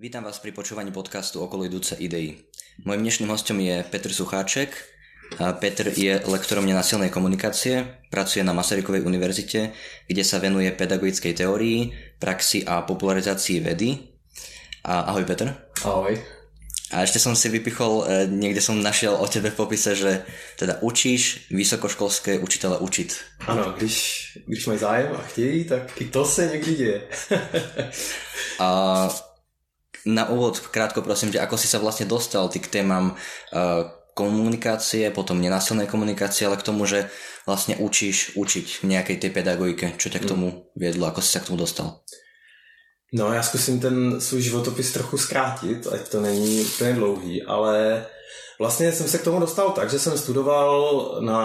Vítam vás pri počúvaní podcastu Okolo idúce idei. Mojím dnešným hostom je Petr Sucháček. Petr je lektorom nenasilnej komunikácie, pracuje na Masarykovej univerzite, kde sa venuje pedagogickej teórii, praxi a popularizácii vedy. A ahoj Petr. Ahoj. A ešte som si vypichol, e, niekde som našiel o tebe v popise, že teda učíš vysokoškolské učitele učit. Ano, když, když mají zájem a chtějí, tak i to se někdy děje. a na úvod krátko prosím, že ako si sa vlastne dostal ty k témam uh, komunikácie, potom nenásilnej komunikácie, ale k tomu, že vlastne učíš učiť v nejakej tej pedagogike. Čo ťa k tomu viedlo? Ako si sa k tomu dostal? No, já zkusím ten svůj životopis trochu zkrátit, ať to není úplně dlouhý, ale vlastně jsem se k tomu dostal tak, že jsem studoval na,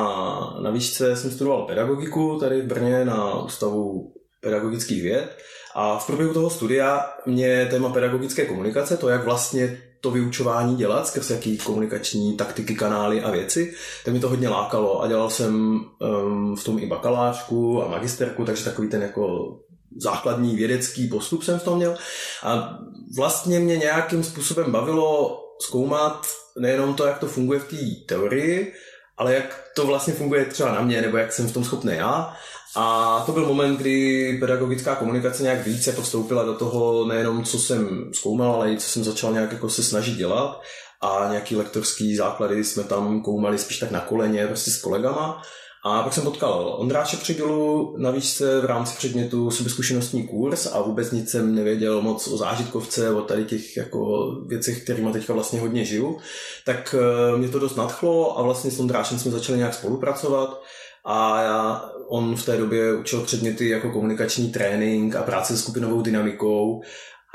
na výšce, jsem studoval pedagogiku tady v Brně na Ústavu pedagogických věd a v průběhu toho studia mě téma pedagogické komunikace, to jak vlastně to vyučování dělat skrz jaký komunikační taktiky, kanály a věci, tak mi to hodně lákalo. A dělal jsem um, v tom i bakalářku a magisterku, takže takový ten jako základní vědecký postup jsem v tom měl. A vlastně mě nějakým způsobem bavilo zkoumat nejenom to, jak to funguje v té teorii, ale jak to vlastně funguje třeba na mě, nebo jak jsem v tom schopný já. A to byl moment, kdy pedagogická komunikace nějak víc jako vstoupila do toho nejenom, co jsem zkoumal, ale i co jsem začal nějak jako se snažit dělat. A nějaký lektorský základy jsme tam koumali spíš tak na koleně, prostě s kolegama. A pak jsem potkal Ondráše Přigilu na výšce v rámci předmětu sebezkušenostní kurz a vůbec nic jsem nevěděl moc o zážitkovce, o tady těch jako věcech, kterými teďka vlastně hodně žiju. Tak eh, mě to dost nadchlo a vlastně s Ondrášem jsme začali nějak spolupracovat a já, on v té době učil předměty jako komunikační trénink a práce s skupinovou dynamikou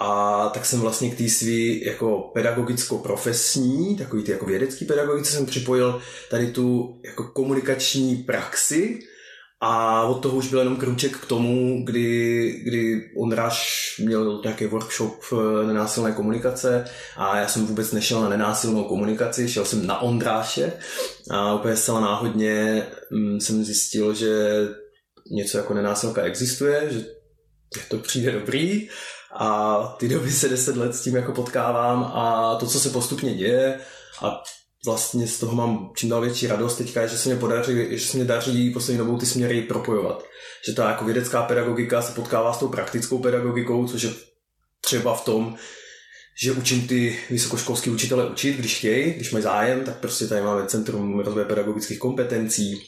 a tak jsem vlastně k té svý jako pedagogicko-profesní, takový ty jako vědecký pedagogice jsem připojil tady tu jako komunikační praxi. A od toho už byl jenom kruček k tomu, kdy, kdy Ondráš měl nějaký workshop eh, nenásilné komunikace a já jsem vůbec nešel na nenásilnou komunikaci, šel jsem na Ondráše a úplně zcela náhodně mm, jsem zjistil, že něco jako nenásilka existuje, že to přijde dobrý a ty doby se deset let s tím jako potkávám a to, co se postupně děje a vlastně z toho mám čím dál větší radost teďka, že se mě podaří, že se mě daří poslední dobou ty směry propojovat. Že ta jako vědecká pedagogika se potkává s tou praktickou pedagogikou, což je třeba v tom, že učím ty vysokoškolský učitele učit, když chtějí, když mají zájem, tak prostě tady máme Centrum rozvoje pedagogických kompetencí,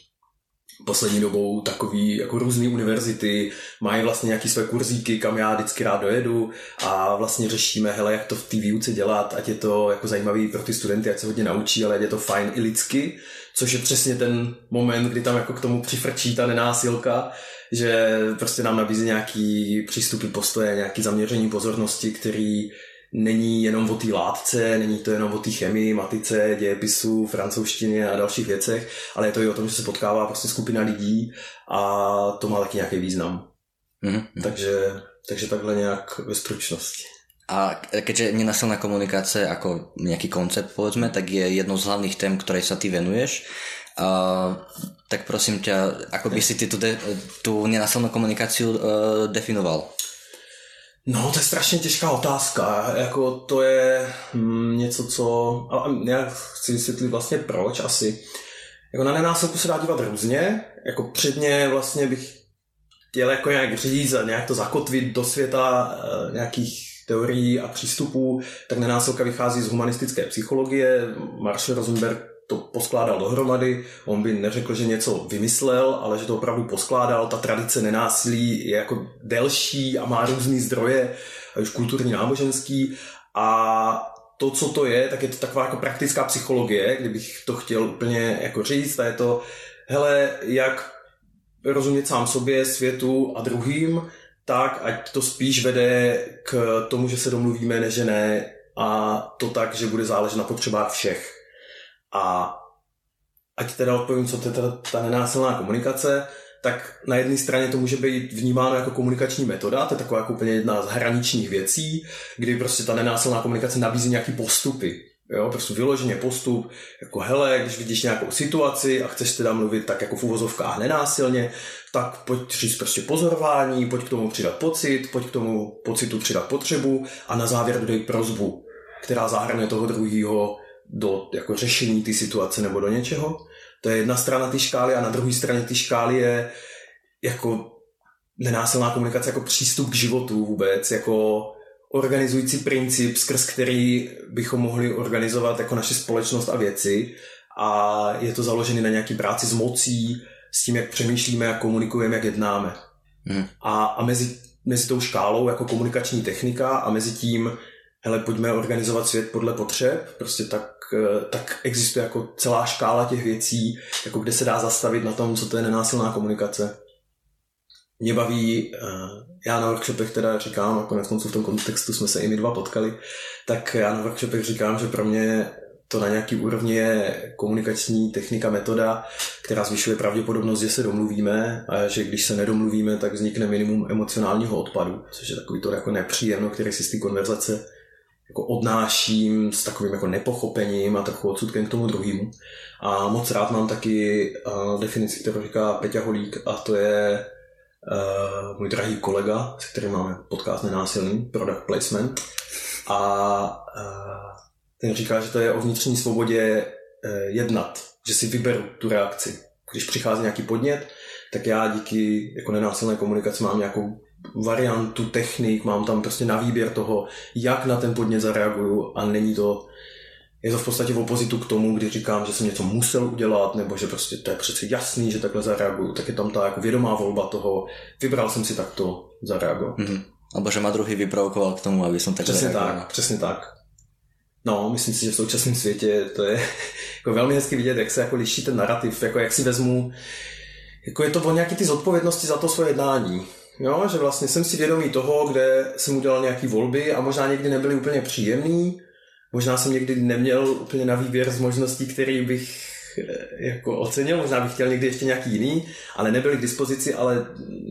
poslední dobou takový jako různé univerzity mají vlastně nějaký své kurzíky, kam já vždycky rád dojedu a vlastně řešíme, hele, jak to v té výuce dělat, ať je to jako zajímavý pro ty studenty, ať se hodně naučí, ale ať je to fajn i lidsky, což je přesně ten moment, kdy tam jako k tomu přifrčí ta nenásilka, že prostě nám nabízí nějaký přístupy, postoje, nějaký zaměření pozornosti, který není jenom o té látce, není to jenom o té chemii, matice, dějepisu, francouzštině a dalších věcech, ale je to i o tom, že se potkává prostě skupina lidí a to má taky nějaký význam. Mm-hmm. Takže, takže takhle nějak ve stručnosti. A keďže nenasilná komunikácia ako nejaký koncept, povedzme, tak je jednou z hlavných tém, ktorej sa ty venuješ. Uh, tak prosím ťa, ako by si ty tu, de, tu nenasilnú komunikáciu uh, definoval? No, to je strašně těžká otázka. Jako to je hm, něco, co... A já chci vysvětlit vlastně proč asi. Jako na nenásilku se dá dívat různě. Jako předně vlastně bych chtěl jako nějak říct a nějak to zakotvit do světa e, nějakých teorií a přístupů, tak nenásilka vychází z humanistické psychologie. Marshall Rosenberg to poskládal dohromady. On by neřekl, že něco vymyslel, ale že to opravdu poskládal. Ta tradice nenásilí je jako delší a má různý zdroje, už kulturní, náboženský. A to, co to je, tak je to taková jako praktická psychologie, kdybych to chtěl úplně jako říct, a je to, hele, jak rozumět sám sobě, světu a druhým, tak ať to spíš vede k tomu, že se domluvíme, než ne, a to tak, že bude záležet na potřebách všech. A ať teda odpovím, co to je teda ta nenásilná komunikace, tak na jedné straně to může být vnímáno jako komunikační metoda, to je taková jako úplně jedna z hraničních věcí, kdy prostě ta nenásilná komunikace nabízí nějaký postupy. Jo, prostě vyloženě postup, jako hele, když vidíš nějakou situaci a chceš teda mluvit tak jako v uvozovkách nenásilně, tak pojď říct prostě pozorování, pojď k tomu přidat pocit, pojď k tomu pocitu přidat potřebu a na závěr dodej prozbu, která zahrne toho druhého do jako řešení ty situace nebo do něčeho. To je jedna strana ty škály a na druhé straně ty škály je jako nenásilná komunikace jako přístup k životu vůbec, jako organizující princip, skrz který bychom mohli organizovat jako naši společnost a věci a je to založené na nějaký práci s mocí, s tím, jak přemýšlíme, jak komunikujeme, jak jednáme. Hmm. A, a mezi, mezi tou škálou jako komunikační technika a mezi tím, hele, pojďme organizovat svět podle potřeb, prostě tak, tak existuje jako celá škála těch věcí, jako kde se dá zastavit na tom, co to je nenásilná komunikace. Mě baví, eh, já na workshopech teda říkám, a konec konců v tom kontextu jsme se i my dva potkali, tak já na workshopech říkám, že pro mě to na nějaký úrovni je komunikační technika, metoda, která zvyšuje pravděpodobnost, že se domluvíme a že když se nedomluvíme, tak vznikne minimum emocionálního odpadu, což je takový to jako nepříjemno, který si z té konverzace jako odnáším s takovým jako nepochopením a takovou odsudkem k tomu druhému. A moc rád mám taky uh, definici, kterou říká Peťa Holík a to je uh, můj drahý kolega, se kterým máme podcast Nenásilný, Product Placement. A uh, ten říká, že to je o vnitřní svobodě uh, jednat, že si vyberu tu reakci. Když přichází nějaký podnět, tak já díky jako nenásilné komunikaci mám nějakou variantu, technik, mám tam prostě na výběr toho, jak na ten podnět zareaguju a není to je to v podstatě v opozitu k tomu, kdy říkám, že jsem něco musel udělat, nebo že prostě to je přece jasný, že takhle zareaguju, tak je tam ta jako vědomá volba toho, vybral jsem si takto zareagovat. Mm-hmm. Alebo že ma druhý vyprovokoval k tomu, aby jsem tak Přesně zareagoval. tak, přesně tak. No, myslím si, že v současném světě to je jako velmi hezky vidět, jak se jako liší ten narrativ, jako jak si vezmu, jako je to o nějaký ty zodpovědnosti za to svoje jednání. Jo, že vlastně jsem si vědomý toho, kde jsem udělal nějaký volby a možná někdy nebyly úplně příjemný, Možná jsem někdy neměl úplně na výběr z možností, který bych eh, jako ocenil, možná bych chtěl někdy ještě nějaký jiný, ale nebyly k dispozici, ale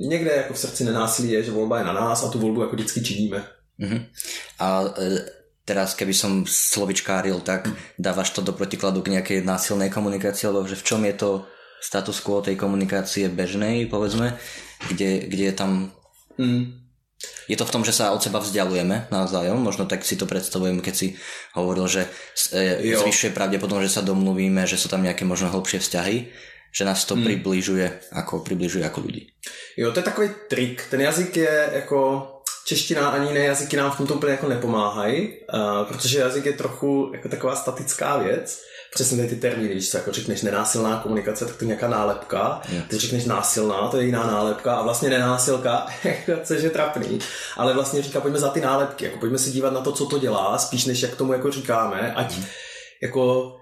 někde jako v srdci nenásilí je, že volba je na nás a tu volbu jako vždycky činíme. Uh-huh. A e, teraz, keby som slovičkáril, tak dávaš to do protikladu k nejakej násilnej komunikácii, alebo že v čom je to status quo tej komunikácie bežnej, povedzme, kde, kde je tam mm. Je to v tom, že sa od seba vzdialujeme navzájom? Možno tak si to predstavujem, keď si hovoril, že e, zvyšuje pravdepodobnosť, že sa domluvíme, že sú tam nejaké možno hlbšie vzťahy, že nás to hmm. približuje, ako približuje ako ľudí. Jo, to je takový trik. Ten jazyk je jako čeština ani jiné jazyky nám v tomto úplně jako nepomáhají, uh, protože jazyk je trochu jako taková statická věc přesně ty termíny, když se jako řekneš nenásilná komunikace, tak to je nějaká nálepka, yeah. ty řekneš násilná, to je jiná nálepka a vlastně nenásilka, což je trapný, ale vlastně říká, pojďme za ty nálepky, jako pojďme se dívat na to, co to dělá, spíš než jak tomu jako říkáme, ať mm. jako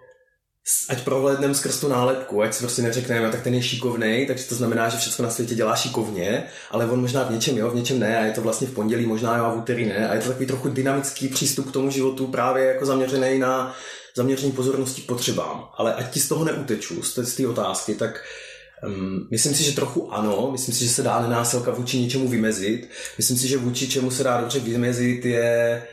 ať prohlédneme skrz tu nálepku, ať si prostě neřekneme, tak ten je šikovný, takže to znamená, že všechno na světě dělá šikovně, ale on možná v něčem jo, v něčem ne a je to vlastně v pondělí možná jo a v úterý ne a je to takový trochu dynamický přístup k tomu životu právě jako zaměřený na zaměření pozornosti potřebám. Ale ať ti z toho neuteču, z té otázky, tak um, myslím si, že trochu ano, myslím si, že se dá nenásilka vůči něčemu vymezit. Myslím si, že vůči čemu se dá dobře vymezit je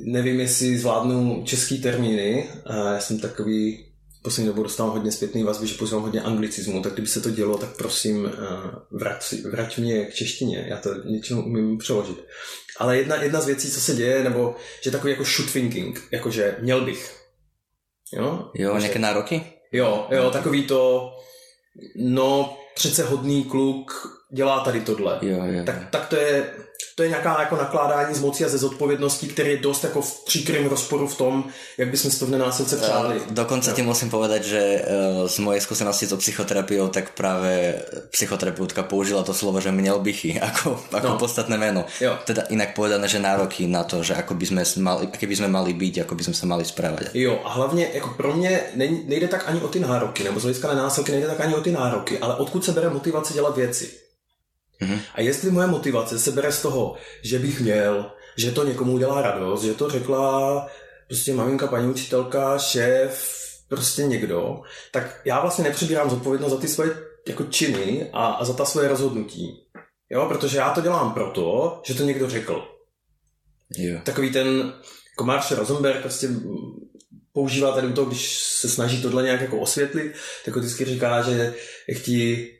nevím, jestli zvládnu český termíny. Já jsem takový poslední dobou dostávám hodně zpětný vazby, že používám hodně anglicismu, tak kdyby se to dělo, tak prosím vrať, vrať mě k češtině, já to něčemu umím přeložit. Ale jedna, jedna z věcí, co se děje, nebo že takový jako shoot thinking, jakože měl bych. Jo, jo nějaké nároky? Jo, jo, takový to, no přece hodný kluk dělá tady tohle. Jo, jo, tak, tak to je to je nějaká jako nakládání z moci a ze zodpovědností, který je dost jako v příkrym rozporu v tom, jak bychom si to v nenásilce přáli. Uh, dokonce ti musím povedať, že uh, z mojej skúsenosti so psychoterapiou, tak práve psychoterapeutka použila to slovo, že měl bych ako, ako no. podstatné meno. Jo. Teda inak povedané, že nároky na to, že ako by sme mali, aké by sme mali byť, ako by sme sa mali správať. Jo, a hlavně jako pro mě nejde tak ani o ty nároky, nebo z hlediska nenásilky nejde tak ani o ty nároky, ale odkud se bere motivace dělat věci. Mm-hmm. A jestli moje motivace se bere z toho, že bych měl, že to někomu udělá radost, že to řekla prostě maminka, paní učitelka, šéf, prostě někdo, tak já vlastně nepřebírám zodpovědnost za ty svoje jako činy a, a za ta svoje rozhodnutí. Jo, protože já to dělám proto, že to někdo řekl. Yeah. Takový ten, jako Rosenberg prostě používá tady to, když se snaží tohle nějak jako osvětlit, tak vždycky říká, že jak ti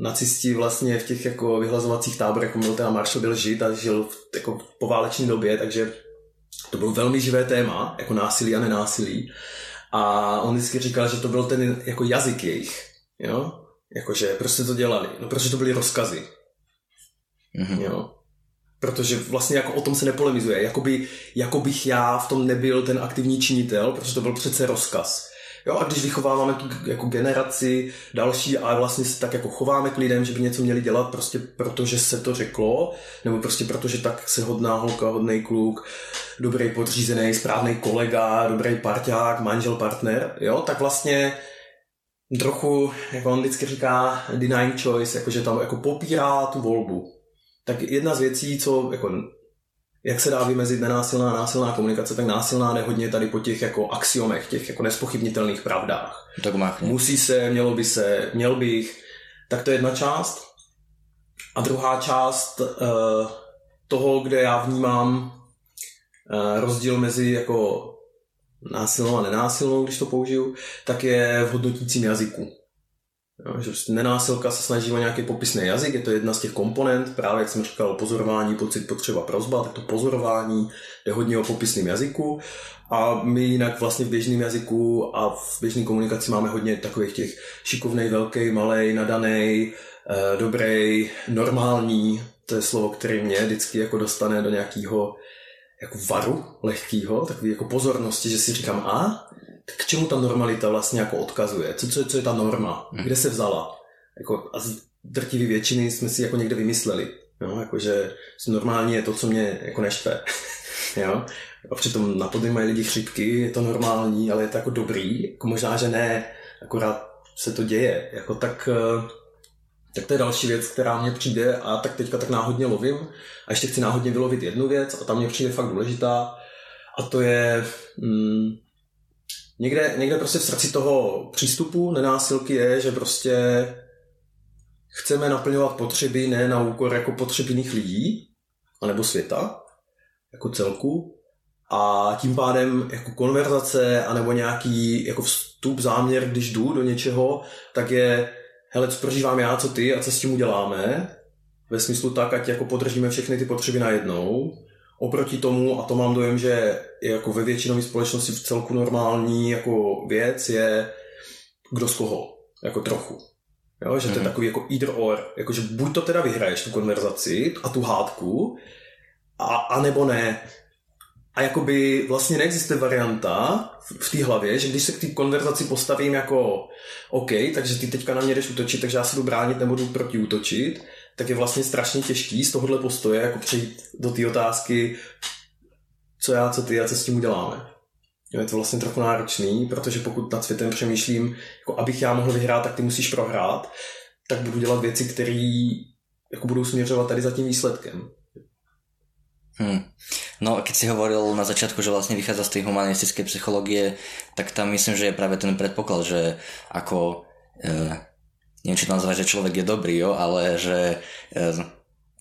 nacisti vlastně v těch jako vyhlazovacích táborech, jako byl teda Marshall byl žid a žil v jako poválečné době, takže to bylo velmi živé téma, jako násilí a nenásilí. A on vždycky říkal, že to byl ten jako jazyk jejich, jo? Jakože, proč jste to dělali? No, protože to byly rozkazy. Mm-hmm. Jo? Protože vlastně jako o tom se nepolemizuje. Jakoby, jako bych já v tom nebyl ten aktivní činitel, protože to byl přece rozkaz. Jo, a když vychováváme tu jako generaci další a vlastně se tak jako chováme k lidem, že by něco měli dělat prostě protože se to řeklo, nebo prostě protože tak se hodná holka, hodný kluk, dobrý podřízený, správný kolega, dobrý parťák, manžel, partner, jo, tak vlastně trochu, jako on vždycky říká, denying choice, jakože tam jako popírá tu volbu. Tak jedna z věcí, co jako jak se dá vymezit nenásilná a násilná komunikace, tak násilná jde hodně tady po těch jako axiomech, těch jako nespochybnitelných pravdách. Dogmách. Musí se, mělo by se, měl bych. Tak to je jedna část. A druhá část uh, toho, kde já vnímám uh, rozdíl mezi jako násilnou a nenásilnou, když to použiju, tak je v hodnotícím jazyku. Jo, že prostě nenásilka se snaží o nějaký popisný jazyk, je to jedna z těch komponent, právě jak jsem říkal, pozorování, pocit, potřeba, prozba, tak to pozorování je hodně o popisném jazyku. A my jinak vlastně v běžném jazyku a v běžné komunikaci máme hodně takových těch šikovnej, velký, malý, nadaný, eh, dobrý, normální, to je slovo, které mě vždycky jako dostane do nějakého jako varu lehkého, takový jako pozornosti, že si říkám, a k čemu ta normalita vlastně jako odkazuje? Co, co, co je ta norma? Mhm. Kde se vzala? Jako, a z drtivý většiny jsme si jako někde vymysleli. Jo? Jako, že normální je to, co mě jako neštve. jo? A přitom na podny mají lidi chřipky, je to normální, ale je to jako dobrý. Jako možná, že ne, akorát se to děje. Jako tak, eh, tak to je další věc, která mě přijde a tak teďka tak náhodně lovím. A ještě chci náhodně vylovit jednu věc a tam mě přijde fakt důležitá. A to je, mm, někde, někde prostě v srdci toho přístupu nenásilky je, že prostě chceme naplňovat potřeby ne na úkor jako potřeb jiných lidí, anebo světa, jako celku, a tím pádem jako konverzace anebo nějaký jako vstup, záměr, když jdu do něčeho, tak je, hele, co prožívám já, co ty a co s tím uděláme, ve smyslu tak, ať jako podržíme všechny ty potřeby najednou Oproti tomu, a to mám dojem, že je jako ve většinové společnosti v celku normální jako věc, je kdo z koho, jako trochu. Jo, že to mm-hmm. je mhm. takový jako either or, jakože buď to teda vyhraješ tu konverzaci a tu hádku, a, a nebo ne. A jakoby vlastně neexistuje varianta v, v té hlavě, že když se k té konverzaci postavím jako OK, takže ty teďka na mě jdeš útočit, takže já se jdu bránit nebo jdu proti útočit, tak je vlastně strašně těžký z tohohle postoje jako přejít do té otázky, co já, co ty a co s tím uděláme. Jo, je to vlastně trochu náročný, protože pokud nad světem přemýšlím, jako abych já mohl vyhrát, tak ty musíš prohrát, tak budu dělat věci, které jako budou směřovat tady za tím výsledkem. Hmm. No, keď si hovoril na začiatku, že vlastne vychádza z tej humanistickej psychológie, tak tam myslím, že je práve ten predpoklad, že ako e, neviem, či to nazvať, že človek je dobrý, jo, ale že e,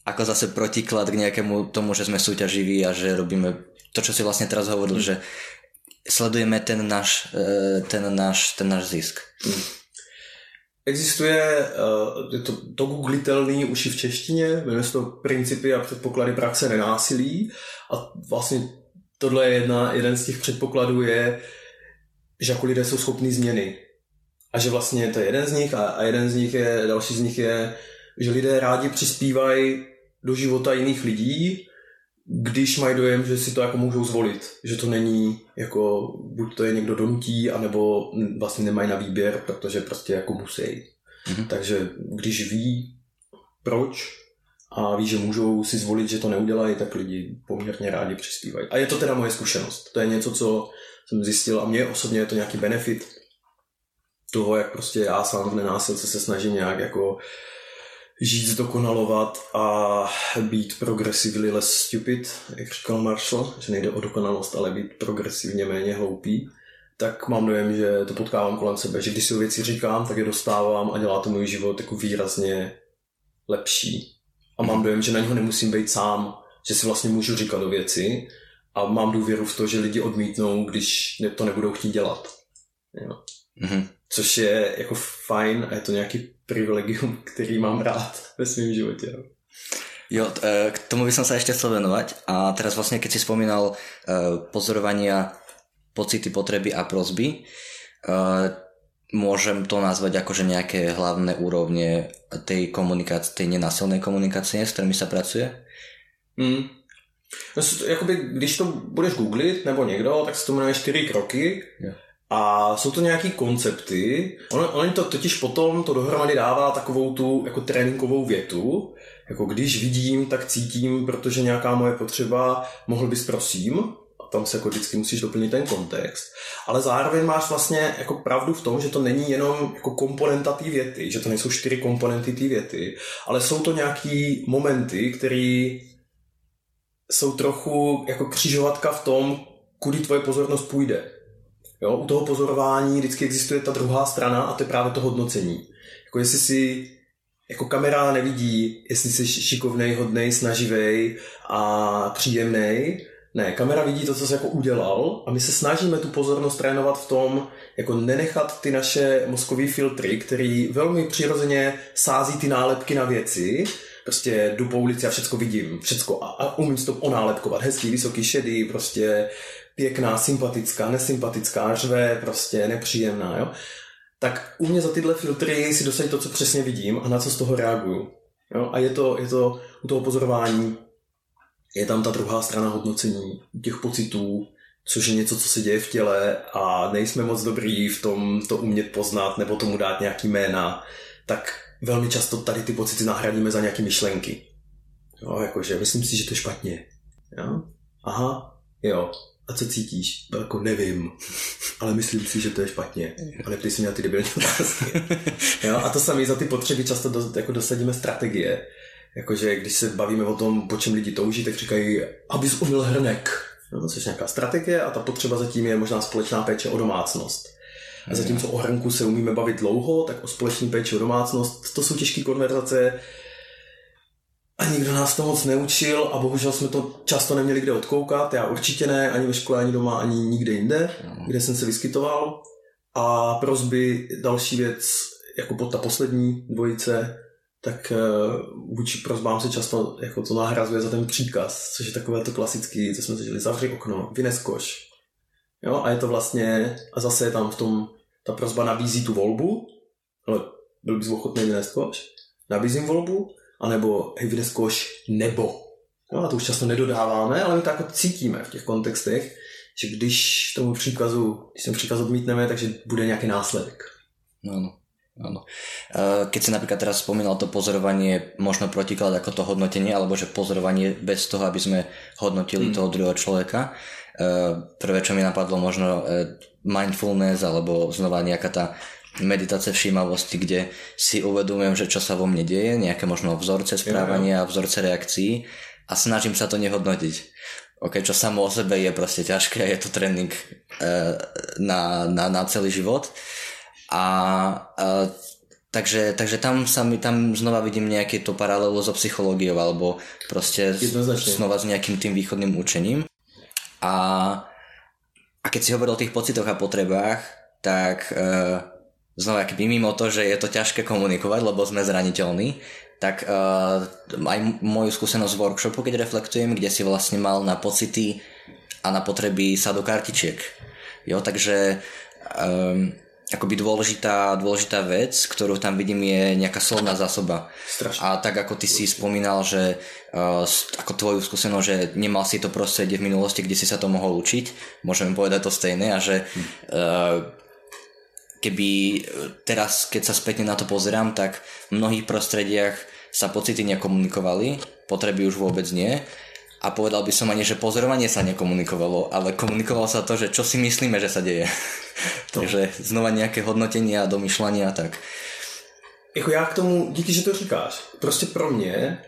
ako zase protiklad k nejakému tomu, že sme súťaživí a že robíme to, čo si vlastne teraz hovoril, mm. že sledujeme ten náš, e, ten náš, ten náš zisk. Mm. Existuje, je to, to googlitelný už i v češtině, jmenuje se to Principy a předpoklady praxe nenásilí a vlastně tohle je jedna, jeden z těch předpokladů je, že jako lidé jsou schopní změny. A že vlastně to je jeden z nich a, a jeden z nich je, další z nich je, že lidé rádi přispívají do života jiných lidí, když mají dojem, že si to jako můžou zvolit. Že to není jako, buď to je někdo donutí, anebo vlastně nemají na výběr, protože prostě jako musí. Mm-hmm. Takže když ví, proč a ví, že můžou si zvolit, že to neudělají, tak lidi poměrně rádi přispívají. A je to teda moje zkušenost. To je něco, co jsem zjistil a mě osobně je to nějaký benefit toho, jak prostě já sám v nenásilce se snažím nějak jako žít, zdokonalovat a být progresively less stupid, jak říkal Marshall, že nejde o dokonalost, ale být progresivně méně hloupý, tak mám dojem, že to potkávám kolem sebe, že když si o věci říkám, tak je dostávám a dělá to můj život jako výrazně lepší. A mám dojem, že na něho nemusím být sám, že si vlastně můžu říkat o věci a mám důvěru v to, že lidi odmítnou, když to nebudou chtít dělat. Jo. Mm-hmm. Což je jako fajn a je to nějaký privilegium, který mám rád ve svém životě. Jo. Jo, e, k tomu by som sa ešte chcel venovať. A teraz vlastne, keď si spomínal e, pozorovania, pocity, potreby a prozby, e, môžem to nazvať akože nejaké hlavné úrovne tej komunikácie, tej nenásilnej komunikácie, s ktorými sa pracuje? Mm. Jakoby, když to budeš googlit nebo někdo, tak se to jmenuje čtyři kroky. Yeah. A jsou to nějaký koncepty. Ono, ono to totiž potom to dohromady dává takovou tu jako tréninkovou větu, jako když vidím, tak cítím, protože nějaká moje potřeba, mohl bys prosím, a tam se jako vždycky musíš doplnit ten kontext, ale zároveň máš vlastně jako pravdu v tom, že to není jenom jako komponenta té věty, že to nejsou čtyři komponenty té věty, ale jsou to nějaký momenty, které jsou trochu jako křižovatka v tom, kudy tvoje pozornost půjde. Jo, u toho pozorování vždycky existuje ta druhá strana a to je právě to hodnocení. Jako jestli si jako kamera nevidí, jestli jsi šikovnej, hodnej, snaživej a příjemný. Ne, kamera vidí to, co jsi jako udělal a my se snažíme tu pozornost trénovat v tom, jako nenechat ty naše mozkové filtry, který velmi přirozeně sází ty nálepky na věci, prostě jdu po ulici a všecko vidím, všecko a, a umím to onálepkovat, hezký, vysoký, šedý, prostě pěkná, sympatická, nesympatická, řve, prostě nepříjemná, jo tak u mě za tyhle filtry si dosadit to, co přesně vidím a na co z toho reaguju. Jo? A je to, je to u toho pozorování, je tam ta druhá strana hodnocení těch pocitů, což je něco, co se děje v těle a nejsme moc dobrý v tom to umět poznat nebo tomu dát nějaký jména, tak velmi často tady ty pocity nahradíme za nějaké myšlenky. Jo, jakože myslím si, že to je špatně. Jo? Aha, jo, a co cítíš? No, jako nevím, ale myslím si, že to je špatně. Ale ty jsi měl ty debilní otázky. jo? A to samé za ty potřeby často do, jako dosadíme strategie. Jakože když se bavíme o tom, po čem lidi touží, tak říkají, abys umil hrnek. No, což je nějaká strategie a ta potřeba zatím je možná společná péče o domácnost. A zatímco o hrnku se umíme bavit dlouho, tak o společné péči o domácnost, to jsou těžké konverzace, nikdo nás to moc neučil a bohužel jsme to často neměli kde odkoukat. Já určitě ne, ani ve škole, ani doma, ani nikde jinde, no. kde jsem se vyskytoval. A prozby, další věc, jako pod ta poslední dvojice, tak uh, vůči prozbám se často jako to nahrazuje za ten příkaz, což je takové to klasický, co jsme zažili, zavři okno, vynes koš. Jo, a je to vlastně, a zase je tam v tom, ta prozba nabízí tu volbu, ale byl bys ochotný vynést koš, nabízím volbu, anebo hej, vyjde koš nebo. No a to už často nedodáváme, ale my to jako cítíme v těch kontextech, že když tomu příkazu, když ten příkaz odmítneme, takže bude nějaký následek. No, no. Áno. Keď si napríklad teraz spomínal to pozorovanie, možno protiklad ako to hodnotenie, alebo že pozorovanie bez toho, aby sme hodnotili mm. toho druhého človeka. Prvé, čo mi napadlo, možno e, mindfulness, alebo znova nejaká tá meditácie všímavosti, kde si uvedomujem, že čo sa vo mne deje, nejaké možno vzorce správania, vzorce reakcií a snažím sa to nehodnotiť. OK, čo samo o sebe je proste ťažké a je to tréning e, na, na, na celý život. A e, takže, takže tam sa mi tam znova vidím nejaké to paralelu so psychológiou alebo proste znova s nejakým tým východným učením. A, a keď si hovoril o tých pocitoch a potrebách, tak e, znova keby mimo to, že je to ťažké komunikovať, lebo sme zraniteľní, tak uh, aj moju skúsenosť z workshopu, keď reflektujem, kde si vlastne mal na pocity a na potreby sa do kartičiek. Jo, takže um, akoby dôležitá, dôležitá vec, ktorú tam vidím, je nejaká slovná zásoba. Strašne. A tak ako ty si spomínal, že uh, ako tvoju skúsenosť, že nemal si to prostredie v minulosti, kde si sa to mohol učiť, môžeme povedať to stejné a že uh, keby teraz, keď sa spätne na to pozerám, tak v mnohých prostrediach sa pocity nekomunikovali, potreby už vôbec nie. A povedal by som ani, že pozorovanie sa nekomunikovalo, ale komunikovalo sa to, že čo si myslíme, že sa deje. Takže znova nejaké hodnotenie a domyšľanie a tak. Jako já k tomu, díky, že to říkáš, prostě pro mě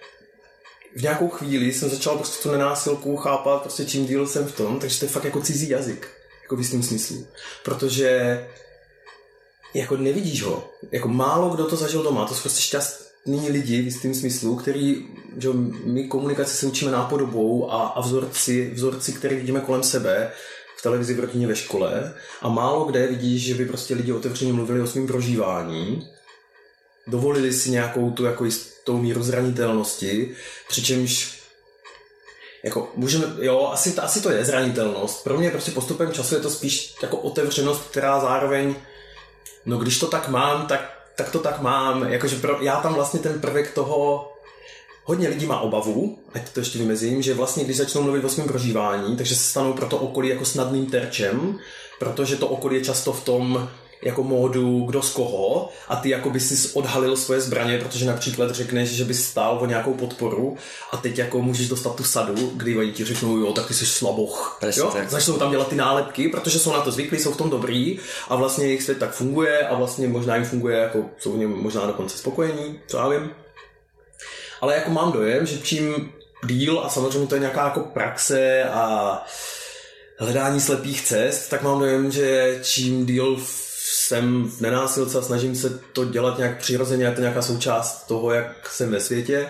v nějakou chvíli jsem začal prostě tu nenásilku chápat prostě čím díl jsem v tom, takže to je fakt jako cizí jazyk, jako v jistém smyslu. Protože jako nevidíš ho. Jako málo kdo to zažil doma, to jsou prostě šťast, nyní lidi v jistém smyslu, který, že my komunikaci se učíme nápodobou a, a vzorci, vzorci, které vidíme kolem sebe, v televizi, v rodině, ve škole a málo kde vidíš, že by prostě lidi otevřeně mluvili o svém prožívání, dovolili si nějakou tu jako jistou míru zranitelnosti, přičemž jako můžeme, jo, asi, asi to je zranitelnost. Pro mě prostě postupem času je to spíš jako otevřenost, která zároveň, no když to tak mám, tak, tak to tak mám. Jakože pro, já tam vlastně ten prvek toho, hodně lidí má obavu, ať to ještě vymezím, že vlastně když začnou mluvit o svém prožívání, takže se stanou pro to okolí jako snadným terčem, protože to okolí je často v tom, jako módu kdo z koho a ty jako by si odhalil svoje zbraně, protože například řekneš, že bys stál o nějakou podporu a teď jako můžeš dostat tu sadu, kdy oni ti řeknou, jo, tak ty jsi slaboch. Presně jo? tak. Začnou tam dělat ty nálepky, protože jsou na to zvyklí, jsou v tom dobrý a vlastně jejich svět tak funguje a vlastně možná jim funguje, jako jsou v něm možná dokonce spokojení, co já vím. Ale jako mám dojem, že čím díl a samozřejmě to je nějaká jako praxe a hledání slepých cest, tak mám dojem, že čím díl jsem v nenásilce a snažím se to dělat nějak přirozeně, je to nějaká součást toho, jak jsem ve světě,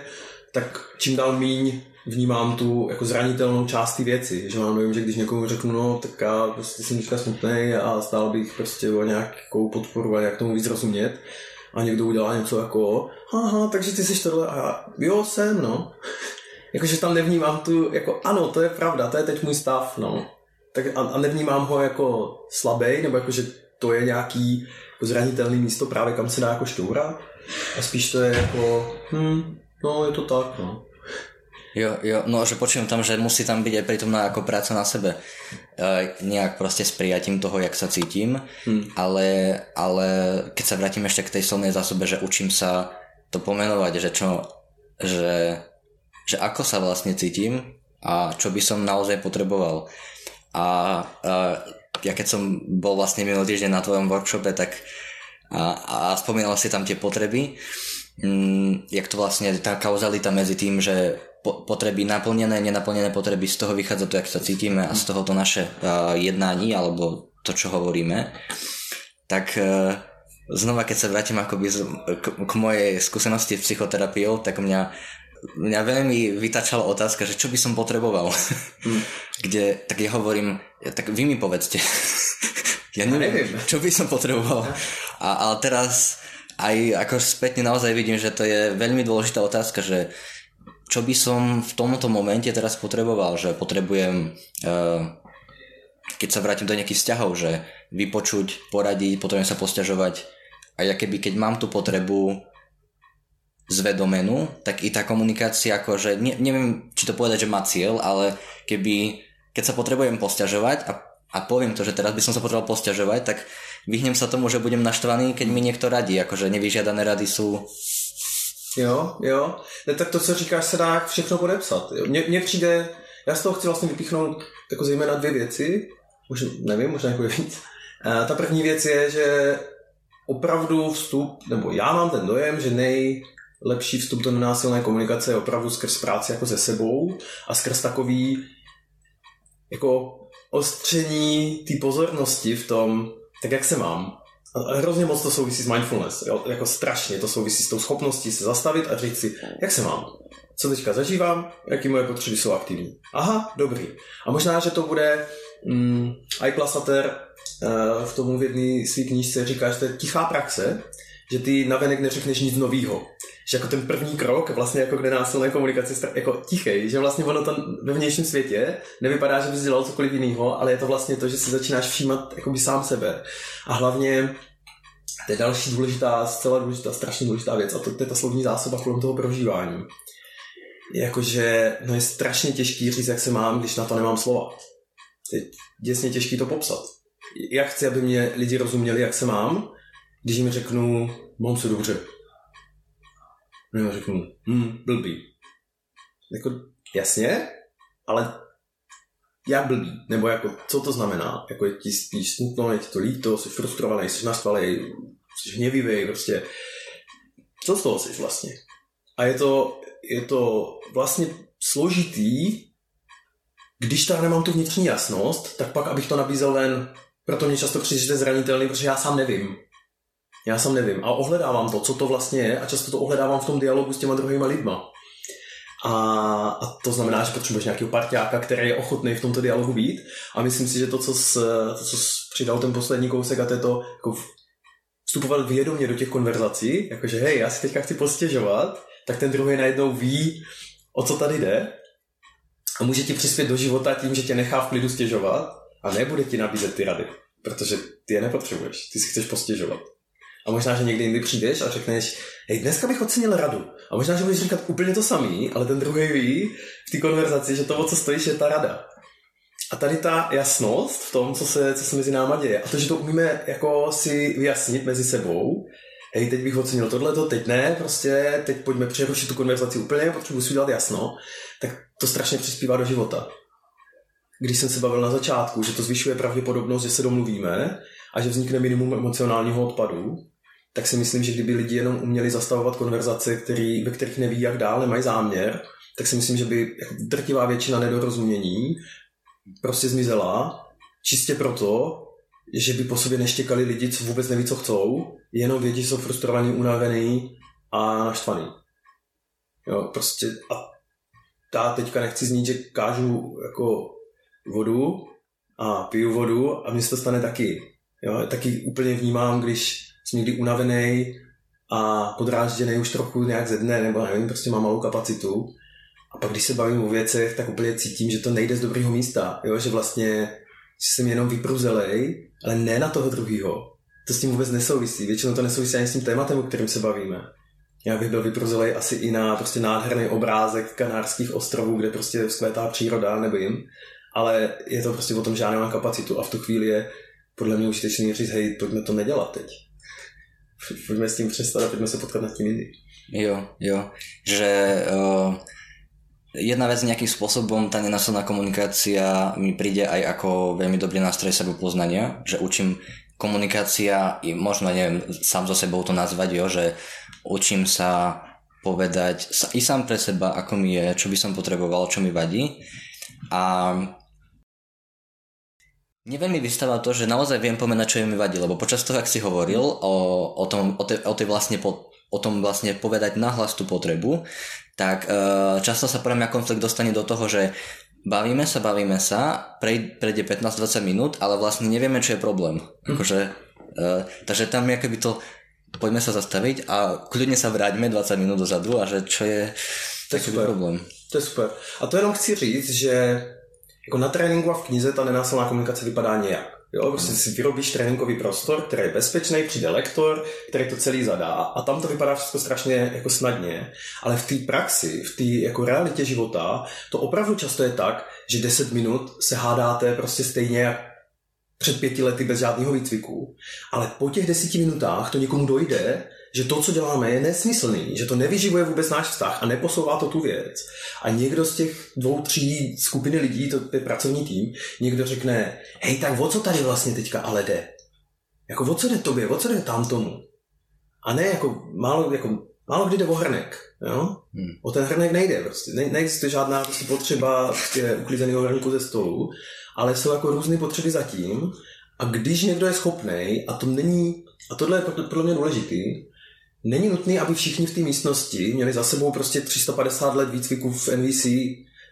tak čím dál míň vnímám tu jako zranitelnou část ty věci, že mám dojem, že když někomu řeknu, no tak já prostě jsem teďka smutný a stál bych prostě o nějakou podporu a jak tomu víc rozumět a někdo udělá něco jako, aha, takže ty jsi tohle a já, jo, jsem, no. Jakože tam nevnímám tu, jako ano, to je pravda, to je teď můj stav, no. Tak a, a nevnímám ho jako slabý, nebo jako, že to je nějaký zranitelný místo právě kam se dá jako šťourat. A spíš to je jako, hm, no je to tak, no. Jo, jo, no že počujem tam, že musí tam byť aj prítomná ako práca na sebe. E, nejak proste s prijatím toho, jak sa cítim, hmm. ale, ale keď sa vrátim ešte k tej silnej zásobe, že učím sa to pomenovať, že čo, že, že ako sa vlastne cítim a čo by som naozaj potreboval. A, a ja keď som bol vlastne minulý týždeň na tvojom workshope, tak a, a spomínal si tam tie potreby, mm, jak to vlastne tá kauzalita medzi tým, že po, potreby naplnené, nenaplnené potreby, z toho vychádza to, jak sa cítime a z toho to naše uh, jednání alebo to, čo hovoríme, tak uh, znova, keď sa vrátim akoby z, k, k mojej skúsenosti s psychoterapiou, tak mňa mňa veľmi vytačala otázka, že čo by som potreboval. Mm. Kde, tak ja hovorím, tak vy mi povedzte. ja neviem, neviem, čo by som potreboval. A, ale teraz aj ako spätne naozaj vidím, že to je veľmi dôležitá otázka, že čo by som v tomto momente teraz potreboval, že potrebujem, uh, keď sa vrátim do nejakých vzťahov, že vypočuť, poradiť, potrebujem sa posťažovať a ja keby, keď mám tú potrebu zvedomenú, tak i tá komunikácia akože, ne, neviem, či to povedať, že má cieľ, ale keby, keď sa potrebujem posťažovať a, a poviem to, že teraz by som sa potreboval posťažovať, tak vyhnem sa tomu, že budem naštvaný, keď mi niekto radí, akože nevyžiadané rady sú Jo, jo. Ne, tak to, co říkáš, se dá všechno podepsat. Mně přijde, já z toho chci vlastně vypíchnout jako zejména dvě věci, už nevím, možná jako víc. A ta první věc je, že opravdu vstup, nebo já mám ten dojem, že nej, lepší vstup do nenásilné komunikace je opravdu skrz práci jako se sebou a skrz takový jako ostření té pozornosti v tom, tak jak se mám. A hrozně moc to souvisí s mindfulness, jo? jako strašně to souvisí s tou schopností se zastavit a říct si, jak se mám, co teďka zažívám, jaký moje potřeby jsou aktivní. Aha, dobrý. A možná, že to bude mm, i Plasater uh, v tomu v jedné své knížce říká, že to je tichá praxe, že ty navenek neřekneš nic novýho. Že jako ten první krok, vlastně jako kde násilné komunikace jako tichej, že vlastně ono tam ve vnějším světě nevypadá, že bys dělal cokoliv jiného, ale je to vlastně to, že si začínáš všímat jakoby sám sebe. A hlavně to je další důležitá, zcela důležitá, strašně důležitá věc a to, to je ta slovní zásoba kolem toho prožívání. Jakože, no je strašně těžký říct, jak se mám, když na to nemám slova. Je děsně těžký to popsat. Jak chci, aby mě lidi rozuměli, jak se mám, když jim řeknu, mám se dobře. No řeknu, hm, blbý. Jako, jasně, ale jak blbý, nebo jako, co to znamená? Jako je ti spíš smutno, je ti to líto, jsi frustrovaný, jsi naštvalý, jsi hněvivý, prostě. Co z toho jsi vlastně? A je to, je to vlastně složitý, když tam nemám tu vnitřní jasnost, tak pak, abych to nabízel ven, proto mě často přijde, že zranitelný, protože já sám nevím. Já sám nevím. A ohledávám to, co to vlastně je a často to ohledávám v tom dialogu s těma druhýma lidma. A, a to znamená, že potřebuješ nějakého partiáka, který je ochotný v tomto dialogu být. A myslím si, že to, co, jsi, to, co jsi přidal ten poslední kousek, a to je to jako vstupovat vědomě do těch konverzací, jakože hej, já si teďka chci postěžovat, tak ten druhý najednou ví, o co tady jde a může ti přispět do života tím, že tě nechá v klidu stěžovat a nebude ti nabízet ty rady, protože ty je nepotřebuješ, ty si chceš postěžovat. A možná, že někdy jindy přijdeš a řekneš, hej, dneska bych ocenil radu. A možná, že budeš říkat úplně to samý, ale ten druhý ví v té konverzaci, že to, o co stojíš, je ta rada. A tady ta jasnost v tom, co se, co se mezi náma děje, a to, že to umíme jako si vyjasnit mezi sebou, hej, teď bych ocenil tohle, teď ne, prostě teď pojďme přerušit tu konverzaci úplně, potřebuji si udělat jasno, tak to strašně přispívá do života. Když jsem se bavil na začátku, že to zvyšuje pravděpodobnost, že se domluvíme a že vznikne minimum emocionálního odpadu, tak si myslím, že kdyby lidi jenom uměli zastavovat konverzace, který, ve kterých neví, jak dál, nemají záměr, tak si myslím, že by jako drtivá většina nedorozumění prostě zmizela, čistě proto, že by po sobě neštěkali lidi, co vůbec neví, co chcou, jenom vědí, že jsou frustrovaní, unavený a naštvaný. Jo, prostě a já teďka nechci znít, že kážu jako vodu a piju vodu a mně se to stane taky. Jo, taky úplně vnímám, když jsem někdy unavený a podrážděný už trochu nějak ze dne, nebo nevím, prostě mám malou kapacitu. A pak, když se bavím o věcech, tak úplně cítím, že to nejde z dobrého místa. Jo? Že vlastně že jsem jenom vypruzelej, ale ne na toho druhého. To s tím vůbec nesouvisí. Většinou to nesouvisí ani s tím tématem, o kterém se bavíme. Já bych byl vypruzelej asi i na prostě nádherný obrázek kanárských ostrovů, kde prostě vzkvétá příroda, nebo jim. Ale je to prostě o tom, že já nemám kapacitu a v tu chvíli je podle mě užitečný říct, hej, pojďme to nedělat teď. Pojďme s tím přestat a pojďme se potkat nad tím jindy. Jo, jo. Že uh, jedna vec nejakým spôsobom, tá nenasilná komunikácia mi príde aj ako veľmi dobrý nástroj sebepoznania, že učím komunikácia i možno neviem sám so sebou to nazvať, jo, že učím sa povedať i sám pre seba, ako mi je, čo by som potreboval, čo mi vadí. A Neviem mi vystávať to, že naozaj viem pomenať, čo mi vadí, lebo počas toho, ak si hovoril o, o, tom, o, tej, o, tej vlastne po, o tom vlastne povedať nahlas tú potrebu, tak e, často sa pre mňa konflikt dostane do toho, že bavíme sa, bavíme sa, prejde 15-20 minút, ale vlastne nevieme, čo je problém. Hm. Akože, e, takže tam je keby to poďme sa zastaviť a kľudne sa vráťme 20 minút dozadu a že čo je, to je super. problém. To je super. A to jenom chci říct, že jako na tréninku a v knize ta nenásilná komunikace vypadá nějak. Jo, prostě si vyrobíš tréninkový prostor, který je bezpečný, přijde lektor, který to celý zadá a tam to vypadá všechno strašně jako snadně, ale v té praxi, v té jako realitě života, to opravdu často je tak, že 10 minut se hádáte prostě stejně před pěti lety bez žádného výcviku, ale po těch deseti minutách to někomu dojde že to, co děláme, je nesmyslný, že to nevyživuje vůbec náš vztah a neposouvá to tu věc. A někdo z těch dvou, tří skupiny lidí, to je pracovní tým, někdo řekne, hej, tak o co tady vlastně teďka ale jde? Jako o co jde tobě, o co jde tam tomu? A ne jako málo, jako málo kdy jde o hrnek, jo? Hmm. O ten hrnek nejde prostě, ne, neexistuje žádná prostě potřeba prostě uklizeného hrnku ze stolu, ale jsou jako různé potřeby zatím a když někdo je schopný, a to není, a tohle je podle mě důležitý, Není nutné, aby všichni v té místnosti měli za sebou prostě 350 let výcviku v NVC.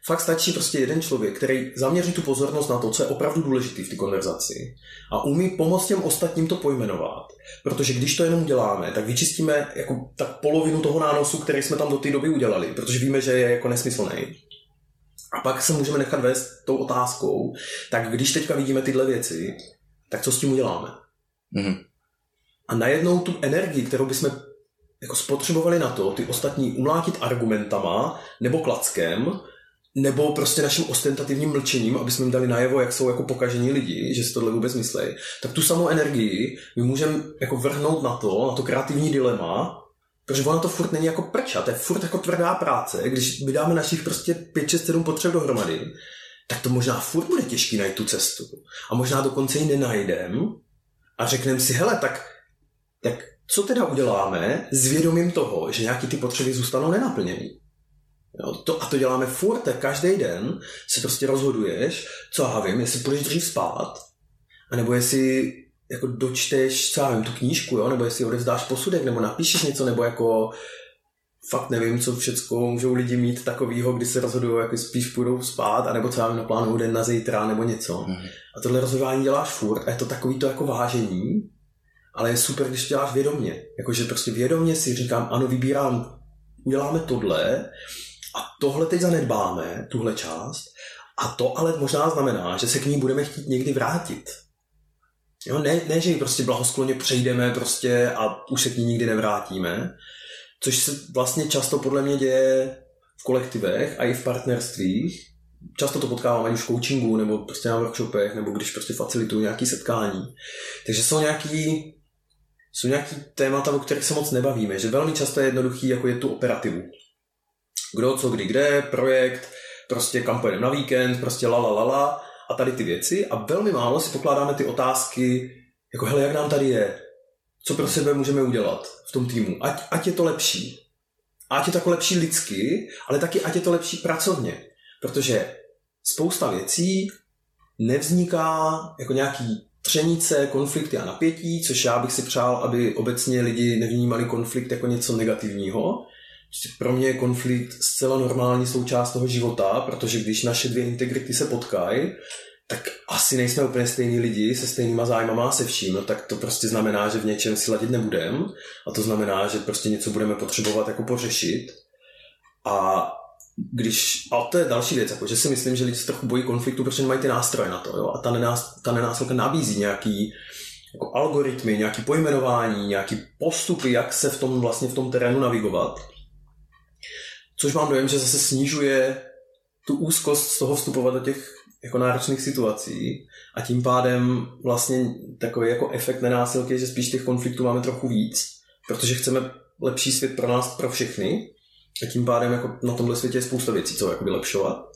Fakt stačí prostě jeden člověk, který zaměří tu pozornost na to, co je opravdu důležité v té konverzaci a umí pomoct těm ostatním to pojmenovat. Protože když to jenom uděláme, tak vyčistíme jako tak polovinu toho nánosu, který jsme tam do té doby udělali, protože víme, že je jako nesmyslný. A pak se můžeme nechat vést tou otázkou, tak když teďka vidíme tyhle věci, tak co s tím uděláme? Mm-hmm. A najednou tu energii, kterou bychom jako spotřebovali na to ty ostatní umlátit argumentama nebo klackem, nebo prostě naším ostentativním mlčením, aby jsme jim dali najevo, jak jsou jako pokažení lidi, že si tohle vůbec myslí, tak tu samou energii my můžeme jako vrhnout na to, na to kreativní dilema, protože ono to furt není jako prča, to je furt jako tvrdá práce, když vydáme našich prostě 5, 6, 7 potřeb dohromady, tak to možná furt bude těžký najít tu cestu. A možná dokonce ji nenajdem a řekneme si, hele, tak, tak co teda uděláme s vědomím toho, že nějaký ty potřeby zůstanou nenaplněný? Jo, to, a to děláme furt, tak každý den se prostě rozhoduješ, co já vím, jestli půjdeš dřív spát, anebo jestli jako dočteš, co já vím, tu knížku, jo, nebo jestli odevzdáš posudek, nebo napíšeš něco, nebo jako fakt nevím, co všechno můžou lidi mít takového, kdy se rozhodují, jako spíš půjdou spát, anebo co já vím, naplánují den na zítra, nebo něco. Mm-hmm. A tohle rozhodování děláš furt a je to takový to jako vážení, ale je super, když to děláš vědomě. Jakože prostě vědomě si říkám, ano, vybírám, uděláme tohle a tohle teď zanedbáme, tuhle část, a to ale možná znamená, že se k ní budeme chtít někdy vrátit. Jo, ne, ne, že ji prostě blahoskloně přejdeme prostě a už se k ní nikdy nevrátíme, což se vlastně často podle mě děje v kolektivech a i v partnerstvích. Často to potkávám už v coachingu, nebo prostě na workshopech, nebo když prostě facilituju nějaké setkání. Takže jsou nějaký, jsou nějaký témata, o kterých se moc nebavíme, že velmi často je jednoduchý, jako je tu operativu. Kdo, co, kdy, kde, projekt, prostě kam pojedeme na víkend, prostě la, la, la, la a tady ty věci a velmi málo si pokládáme ty otázky, jako hele, jak nám tady je, co pro sebe můžeme udělat v tom týmu, ať, ať je to lepší. Ať je to jako lepší lidsky, ale taky ať je to lepší pracovně. Protože spousta věcí nevzniká jako nějaký třenice, konflikty a napětí, což já bych si přál, aby obecně lidi nevnímali konflikt jako něco negativního, Prostě pro mě je konflikt zcela normální součást toho života, protože když naše dvě integrity se potkají, tak asi nejsme úplně stejní lidi se stejnýma zájmama se vším, no tak to prostě znamená, že v něčem si ladit nebudem. A to znamená, že prostě něco budeme potřebovat jako pořešit. A když, a to je další věc, jako, že si myslím, že lidi se trochu bojí konfliktu, protože nemají ty nástroje na to, jo? a ta, nenás, ta nenásilka nabízí nějaký jako algoritmy, nějaký pojmenování, nějaký postupy, jak se v tom vlastně v tom terénu navigovat. Což mám dojem, že zase snižuje tu úzkost z toho vstupovat do těch jako náročných situací. A tím pádem vlastně takový jako efekt nenásilky, že spíš těch konfliktů máme trochu víc, protože chceme lepší svět pro nás, pro všechny a tím pádem jako na tomhle světě je spousta věcí, co jako vylepšovat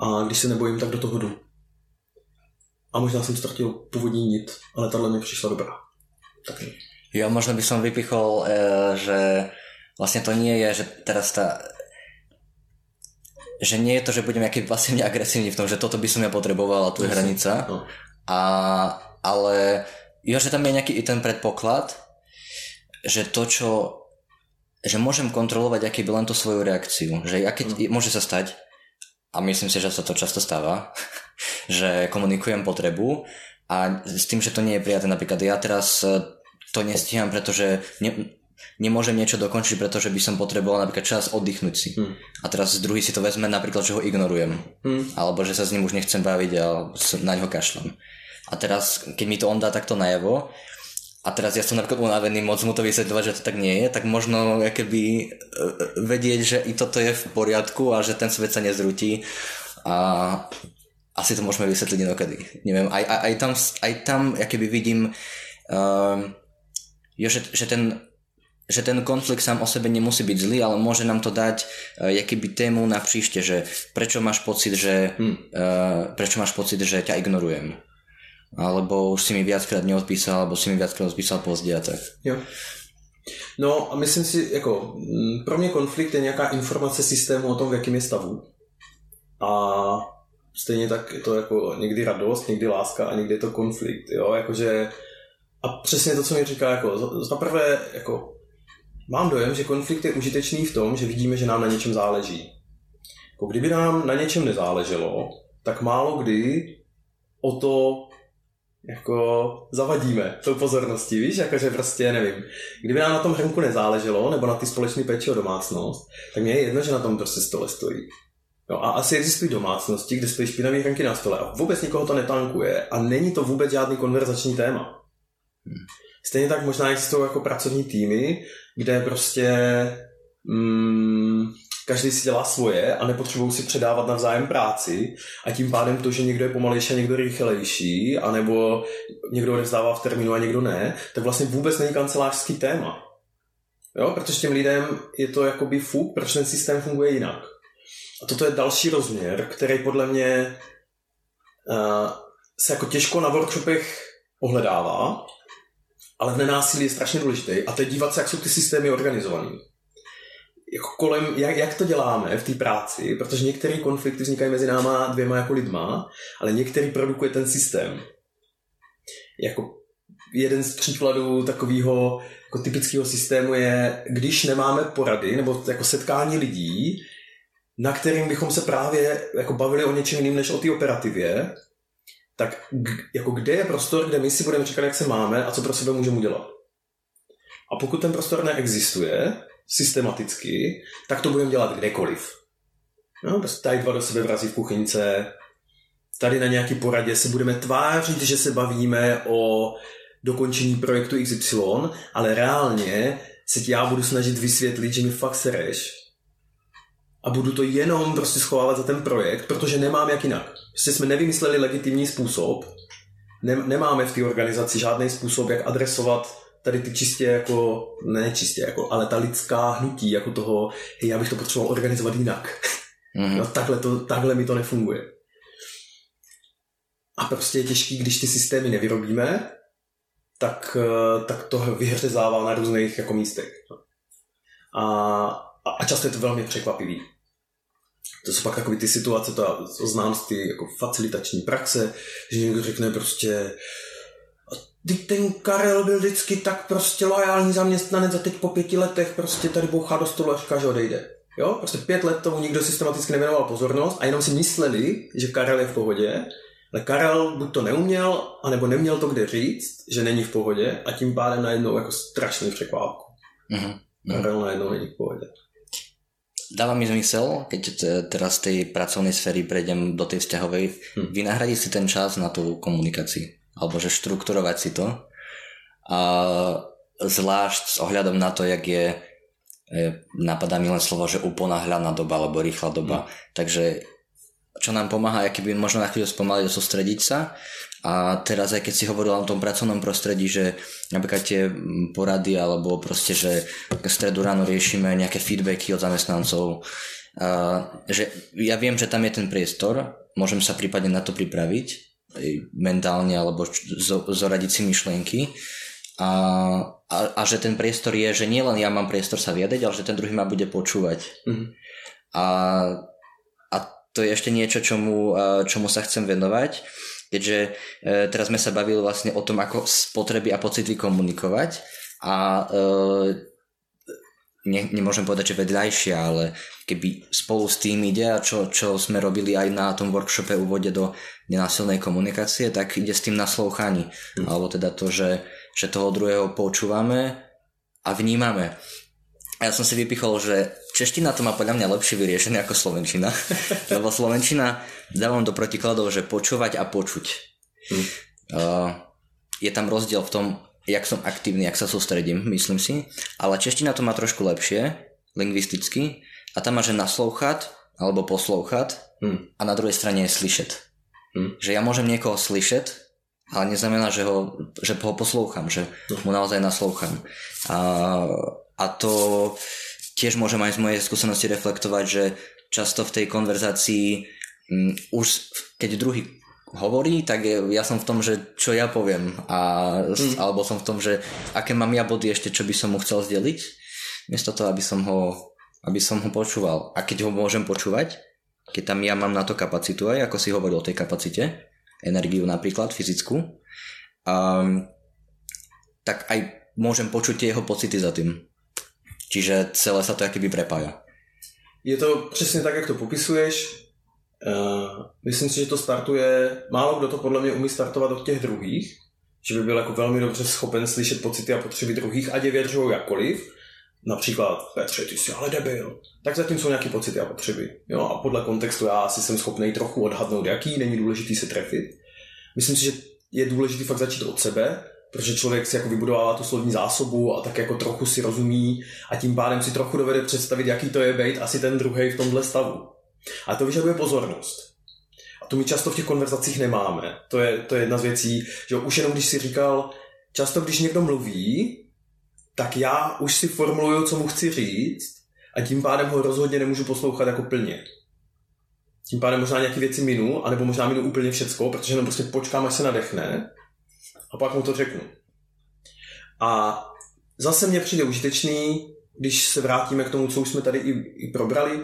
a když se nebojím, tak do toho jdu. A možná jsem ztratil původní nit, ale tahle mi přišla dobrá. Tak. Jo, možno by som vypichol, eh, že vlastne to nie je, že teraz tá že nie je to, že budem nejaký pasívne agresívny v tom, že toto by som ja potreboval a tu je hranica. No. A, ale jo, že tam je nejaký i ten predpoklad, že to, čo že môžem kontrolovať, aký by len to svoju reakciu. Že ja keď, mm. môže sa stať, a myslím si, že sa to často stáva, že komunikujem potrebu a s tým, že to nie je prijaté, napríklad ja teraz to nestíham, pretože ne, nemôžem niečo dokončiť, pretože by som potreboval napríklad čas oddychnúť si. Hmm. A teraz druhý si to vezme napríklad, že ho ignorujem. Hmm. Alebo že sa s ním už nechcem baviť a na ňo kašlem. A teraz, keď mi to on dá takto najavo, a teraz ja som napríklad unavený moc mu to vysvetľovať, že to tak nie je, tak možno keby e, vedieť, že i toto je v poriadku a že ten svet sa nezrutí a asi to môžeme vysvetliť inokedy. Neviem, aj, aj, aj tam, aj tam keby vidím, um, jo, že, že ten že ten konflikt sám o sebe nemusí byť zlý, ale môže nám to dať uh, jakýby tému na příště, že prečo máš pocit, že hmm. uh, prečo máš pocit, že ťa ignorujem. Alebo už si mi viackrát neodpísal, alebo si mi viackrát odpísal pozdě a tak. Jo. No a myslím si, jako pro mě konflikt je nějaká informace systému o tom, v jakém je stavu. A stejně tak je to jako někdy radost, někdy láska a někdy je to konflikt, jo, jakože a přesně to, co mi říká, jako za prvé, jako Mám dojem, že konflikt je užitečný v tom, že vidíme, že nám na něčem záleží. Jako kdyby nám na něčem nezáleželo, tak málo kdy o to jako zavadíme tou pozorností, víš, jakože prostě nevím. Kdyby nám na tom hrnku nezáleželo, nebo na ty společné péči o domácnost, tak mě je jedno, že na tom prostě stole stojí. No a asi existují domácnosti, kde stojí špinavý hrnky na stole a vůbec nikoho to netankuje a není to vůbec žádný konverzační téma. Hmm. Stejně tak možná existují jako pracovní týmy, kde prostě mm, každý si dělá svoje a nepotřebují si předávat navzájem práci a tím pádem to, že někdo je pomalejší a někdo rychlejší, anebo někdo nevzdává v termínu a někdo ne, tak vlastně vůbec není kancelářský téma. Jo, protože těm lidem je to jakoby fuk, proč ten systém funguje jinak. A toto je další rozměr, který podle mě uh, se jako těžko na workshopech ohledává, ale v nenásilí je strašně důležitý. A teď dívat se, jak jsou ty systémy organizované. Jako kolem, jak, jak to děláme v té práci, protože některé konflikty vznikají mezi náma dvěma jako lidma, ale některý produkuje ten systém. Jako jeden z příkladů takového jako typického systému je, když nemáme porady nebo jako setkání lidí, na kterým bychom se právě jako bavili o něčem jiným než o té operativě, tak jako kde je prostor, kde my si budeme říkat, jak se máme a co pro sebe můžeme udělat. A pokud ten prostor neexistuje systematicky, tak to budeme dělat kdekoliv. No, tady dva do sebe vrazí v kuchyňce, tady na nějaký poradě se budeme tvářit, že se bavíme o dokončení projektu XY, ale reálně se ti já budu snažit vysvětlit, že mi fakt sereš a budu to jenom prostě schovávat za ten projekt, protože nemám jak jinak. Prostě jsme nevymysleli legitimní způsob, nemáme v té organizaci žádný způsob, jak adresovat tady ty čistě jako, ne čistě jako, ale ta lidská hnutí jako toho, hej, já bych to potřeboval organizovat jinak. Mm-hmm. No, takhle, to, takhle mi to nefunguje. A prostě je těžký, když ty systémy nevyrobíme, tak, eh, tak to vyhřezává na různých jako místech. A, a často je to velmi překvapivý. To jsou pak takové ty situace, to, to znám z ty jako facilitační praxe, že někdo řekne prostě Teď ten Karel byl vždycky tak prostě loajální zaměstnanec a teď po pěti letech prostě tady bouchá do stolu a říká, že odejde. Jo, prostě pět let tomu nikdo systematicky nevěnoval pozornost a jenom si mysleli, že Karel je v pohodě, ale Karel buď to neuměl, anebo neměl to kde říct, že není v pohodě a tím pádem najednou jako strašný překvápku. Mm-hmm. Karel najednou není v pohodě. Dáva mi zmysel, keď teraz z tej pracovnej sféry prejdem do tej vzťahovej, hmm. vynahradiť si ten čas na tú komunikáciu, alebo že štrukturovať si to. A zvlášť s ohľadom na to, jak je, e, napadá mi len slovo, že uponáhľaná doba, alebo rýchla doba. Hmm. Takže čo nám pomáha, aký by možno na chvíľu spomaliť sústrediť sa a teraz aj keď si hovoril o tom pracovnom prostredí, že napríklad tie porady alebo proste, že v stredu ráno riešime nejaké feedbacky od zamestnancov, že ja viem, že tam je ten priestor, môžem sa prípadne na to pripraviť mentálne alebo zoradiť si myšlienky a, a, a že ten priestor je, že nielen ja mám priestor sa vyjadriť, ale že ten druhý ma bude počúvať. Mm-hmm. A, a to je ešte niečo, čomu, čomu sa chcem venovať keďže e, teraz sme sa bavili vlastne o tom, ako spotreby a pocity komunikovať a e, ne, nemôžem povedať, že vedľajšia, ale keby spolu s tým ide a čo, čo sme robili aj na tom workshope úvode do nenásilnej komunikácie, tak ide s tým naslouchání. Mm. Alebo teda to, že, že toho druhého počúvame a vnímame. A ja som si vypichol, že čeština to má podľa mňa lepšie vyriešené ako slovenčina. Lebo slovenčina dávam do protikladov, že počúvať a počuť. Hm. Uh, je tam rozdiel v tom, jak som aktívny, jak sa sústredím, myslím si. Ale čeština to má trošku lepšie, lingvisticky. A tam má, že naslouchat alebo poslouchat hm. a na druhej strane je slyšet. Hm. Že ja môžem niekoho slyšet, ale neznamená, že ho, že ho posloucham, že mu naozaj nasloucham. A a to tiež môžem aj z mojej skúsenosti reflektovať, že často v tej konverzácii um, už keď druhý hovorí, tak ja som v tom, že čo ja poviem a, mm. alebo som v tom, že aké mám ja body ešte, čo by som mu chcel zdeliť, miesto toho, aby som ho, aby som ho počúval. A keď ho môžem počúvať, keď tam ja mám na to kapacitu aj, ako si hovoril o tej kapacite, energiu napríklad, fyzickú, um, tak aj môžem počuť tie jeho pocity za tým. Čiže celé sa to jakoby prepája. Je to přesně tak, jak to popisuješ. Uh, myslím si, že to startuje, málo kdo to podle mě umí startovat od těch druhých, že by byl jako velmi dobře schopen slyšet pocity a potřeby druhých, ať je věřou jakkoliv. Například, Petře, ty jsi ale debil. Tak zatím jsou nějaké pocity a potřeby. Jo? A podle kontextu já asi jsem schopný trochu odhadnout, jaký, není důležitý se trefit. Myslím si, že je důležité fakt začít od sebe, protože člověk si jako vybudovává tu slovní zásobu a tak jako trochu si rozumí a tím pádem si trochu dovede představit, jaký to je být asi ten druhý v tomhle stavu. A to vyžaduje pozornost. A to my často v těch konverzacích nemáme. To je, to je jedna z věcí, že už jenom když si říkal, často když někdo mluví, tak já už si formuluju, co mu chci říct a tím pádem ho rozhodně nemůžu poslouchat jako plně. Tím pádem možná nějaké věci minu, anebo možná minu úplně všecko, protože jenom prostě počkám, až se nadechne a pak mu to řeknu. A zase mě přijde užitečný, když se vrátíme k tomu, co už jsme tady i, i probrali,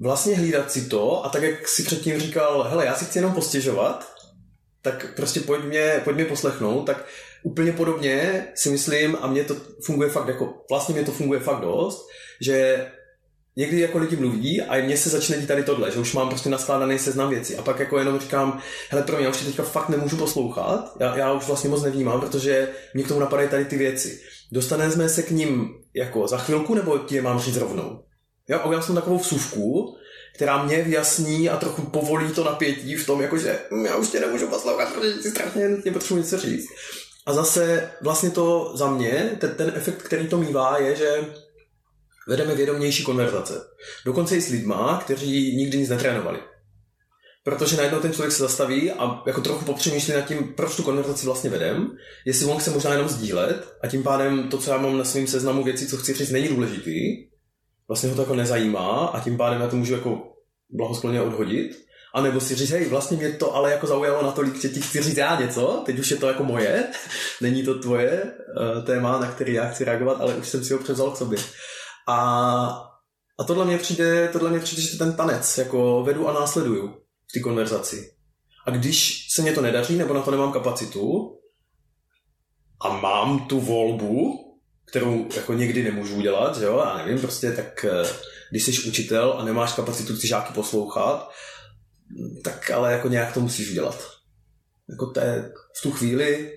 vlastně hlídat si to a tak, jak si předtím říkal, hele, já si chci jenom postěžovat, tak prostě pojď mě, pojď mě poslechnout, tak úplně podobně si myslím, a mně to funguje fakt jako, vlastně mě to funguje fakt dost, že někdy jako lidi mluví a mně se začne dít tady tohle, že už mám prostě naskládaný seznam věcí a pak jako jenom říkám, hele pro mě, já už teďka fakt nemůžu poslouchat, já, já už vlastně moc nevnímám, protože mě k tomu napadají tady ty věci. Dostaneme se k ním jako za chvilku, nebo ti je mám říct rovnou? Já udělám jsem takovou vsuvku, která mě vyjasní a trochu povolí to napětí v tom, jakože hm, já už tě nemůžu poslouchat, protože ti strašně nutně potřebuji něco říct. A zase vlastně to za mě, ten, ten efekt, který to mývá, je, že vedeme vědomější konverzace. Dokonce i s lidma, kteří nikdy nic netrénovali. Protože najednou ten člověk se zastaví a jako trochu popřemýšlí nad tím, proč tu konverzaci vlastně vedem, jestli on chce možná jenom sdílet a tím pádem to, co já mám na svém seznamu věcí, co chci říct, není důležitý, vlastně ho to jako nezajímá a tím pádem já to můžu jako blahoskloně odhodit. A nebo si říct, hej, vlastně mě to ale jako zaujalo natolik, že ti chci říct já něco, teď už je to jako moje, není to tvoje uh, téma, na který já chci reagovat, ale už jsem si ho převzal k sobě. A, a tohle mě přijde, tohle mě přijde, že ten tanec, jako vedu a následuju v té konverzaci. A když se mě to nedaří, nebo na to nemám kapacitu, a mám tu volbu, kterou jako někdy nemůžu udělat, jo, a nevím, prostě tak eh, když jsi učitel a nemáš kapacitu ty žáky poslouchat, tak ale jako nějak to musíš udělat. Jako té, v tu chvíli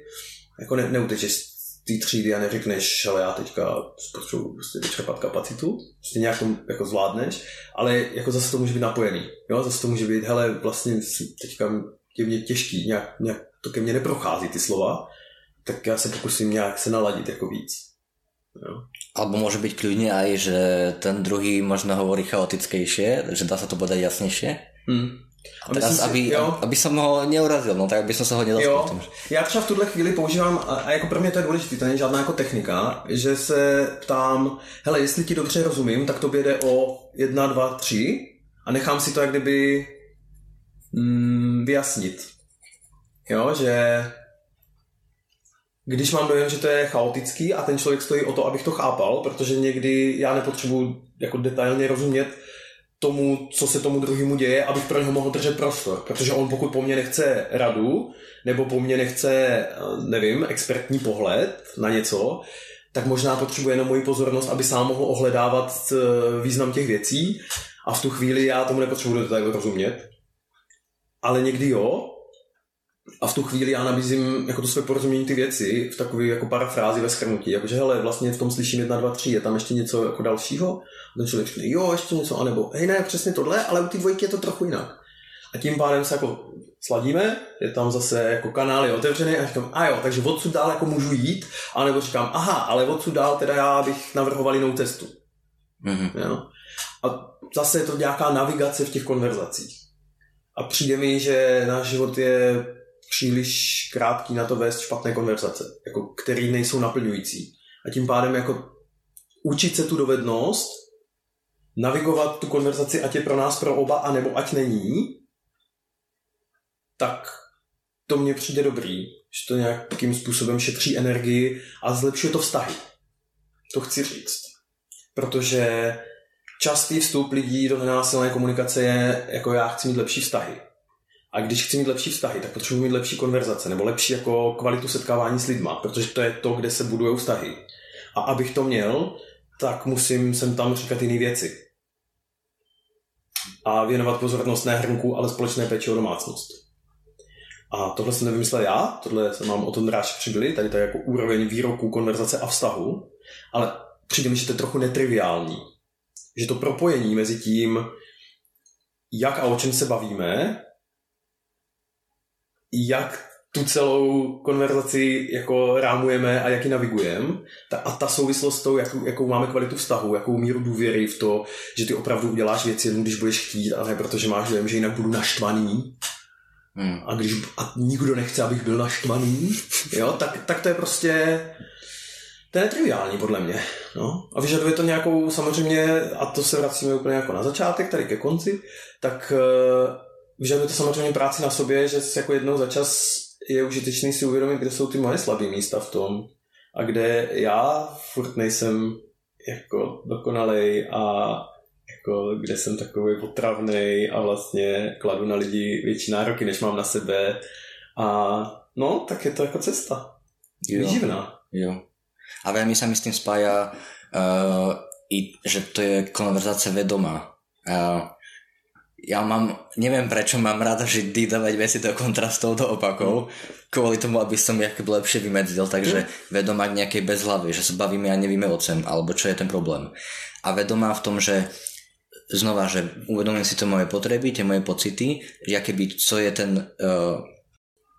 jako ne, neutečeš té třídy a neřekneš, ale já teďka potřebuji prostě vyčerpat kapacitu, prostě nějak to jako zvládneš, ale jako zase to může být napojený, jo, zase to může být, hele, vlastně teďka je mě těžký, nějak, nějak to ke mně neprochází ty slova, tak já se pokusím nějak se naladit jako víc. Jo. Alebo môže byť kľudne aj, že ten druhý možno hovorí chaotickejšie, že dá sa to povedať jasnejšie. Hmm. A teraz, si, aby, jo. aby som ho neurazil, no tak aby som sa ho nedotkl. Já třeba v tuhle chvíli používám, a jako pro mě to je důležité, to není žádná jako technika, že se ptám, hele, jestli ti dobře rozumím, tak to jde o jedna, dva, tři a nechám si to jak kdyby mm, vyjasnit. Jo, že když mám dojem, že to je chaotický a ten člověk stojí o to, abych to chápal, protože někdy já nepotřebuji jako detailně rozumět tomu, co se tomu druhému děje, abych pro něho mohl držet prostor. Protože on pokud po mně nechce radu, nebo po mně nechce, nevím, expertní pohled na něco, tak možná potřebuje jenom moji pozornost, aby sám mohl ohledávat eh, význam těch věcí a v tu chvíli já tomu nepotřebuji detailně rozumět. Ale někdy jo, a v tu chvíli já nabízím jako to své porozumění ty věci v takové jako parafrázi ve schrnutí. Jakože hele, vlastně v tom slyším jedna, dva, tři, je tam ještě něco jako dalšího? A ten člověk řekne, jo, ještě něco, anebo hej, ne, přesně tohle, ale u té dvojky je to trochu jinak. A tím pádem se jako sladíme, je tam zase jako kanál je otevřený a říkám, a jo, takže odsud dál jako můžu jít, anebo říkám, aha, ale odsud dál teda já bych navrhoval jinou cestu. Mm-hmm. Jo? A zase je to nějaká navigace v těch konverzacích. A přijde mi, že náš život je příliš krátký na to vést špatné konverzace, jako, který nejsou naplňující. A tím pádem jako učit se tu dovednost, navigovat tu konverzaci, ať je pro nás pro oba, anebo ať není, tak to mně přijde dobrý, že to nějakým způsobem šetří energii a zlepšuje to vztahy. To chci říct. Protože častý vstup lidí do nenásilné komunikace je, jako já chci mít lepší vztahy. A když chci mít lepší vztahy, tak potřebuji mít lepší konverzace nebo lepší jako kvalitu setkávání s lidma, protože to je to, kde se budují vztahy. A abych to měl, tak musím sem tam říkat jiné věci. A věnovat pozornost ne hrnku, ale společné péči o domácnost. A tohle jsem nevymyslel já, tohle jsem mám o tom dráž přibyli, tady to je jako úroveň výroku, konverzace a vztahu, ale přijde mi, že to je trochu netriviální. Že to propojení mezi tím, jak a o čem se bavíme, jak tu celou konverzaci jako rámujeme a jak ji navigujeme. Ta, a ta souvislost s tou, jakou, jakou máme kvalitu vztahu, jakou míru důvěry v to, že ty opravdu uděláš věci jenom když budeš chtít, a ne protože máš dojem, že jinak budu naštvaný. Hmm. A když a nikdo nechce, abych byl naštvaný, jo, tak, tak to je prostě to je triviální podle mě. No. A vyžaduje to nějakou samozřejmě, a to se vracíme úplně jako na začátek, tady ke konci, tak uh, vyžaduje to samozřejmě práci na sobě, že jako jednou za čas je užitečný si uvědomit, kde jsou ty moje slabé místa v tom a kde já furt nejsem jako dokonalej a jako kde jsem takový potravný a vlastně kladu na lidi větší nároky, než mám na sebe A no, tak je to jako cesta. Jo. Výživná. Jo. A veľmi sa mi s tým spája, uh, i, že to je konverzácia vedomá. Uh, ja mám, neviem prečo mám rád vždy dávať veci do kontrastov, do opakov, kvôli tomu, aby som ich lepšie vymedzil, takže vedomá k nejakej bezhlavy, že sa bavíme a nevíme o cem, alebo čo je ten problém. A vedomá v tom, že znova, že uvedomím si to moje potreby, tie moje pocity, že keby, co je ten, uh,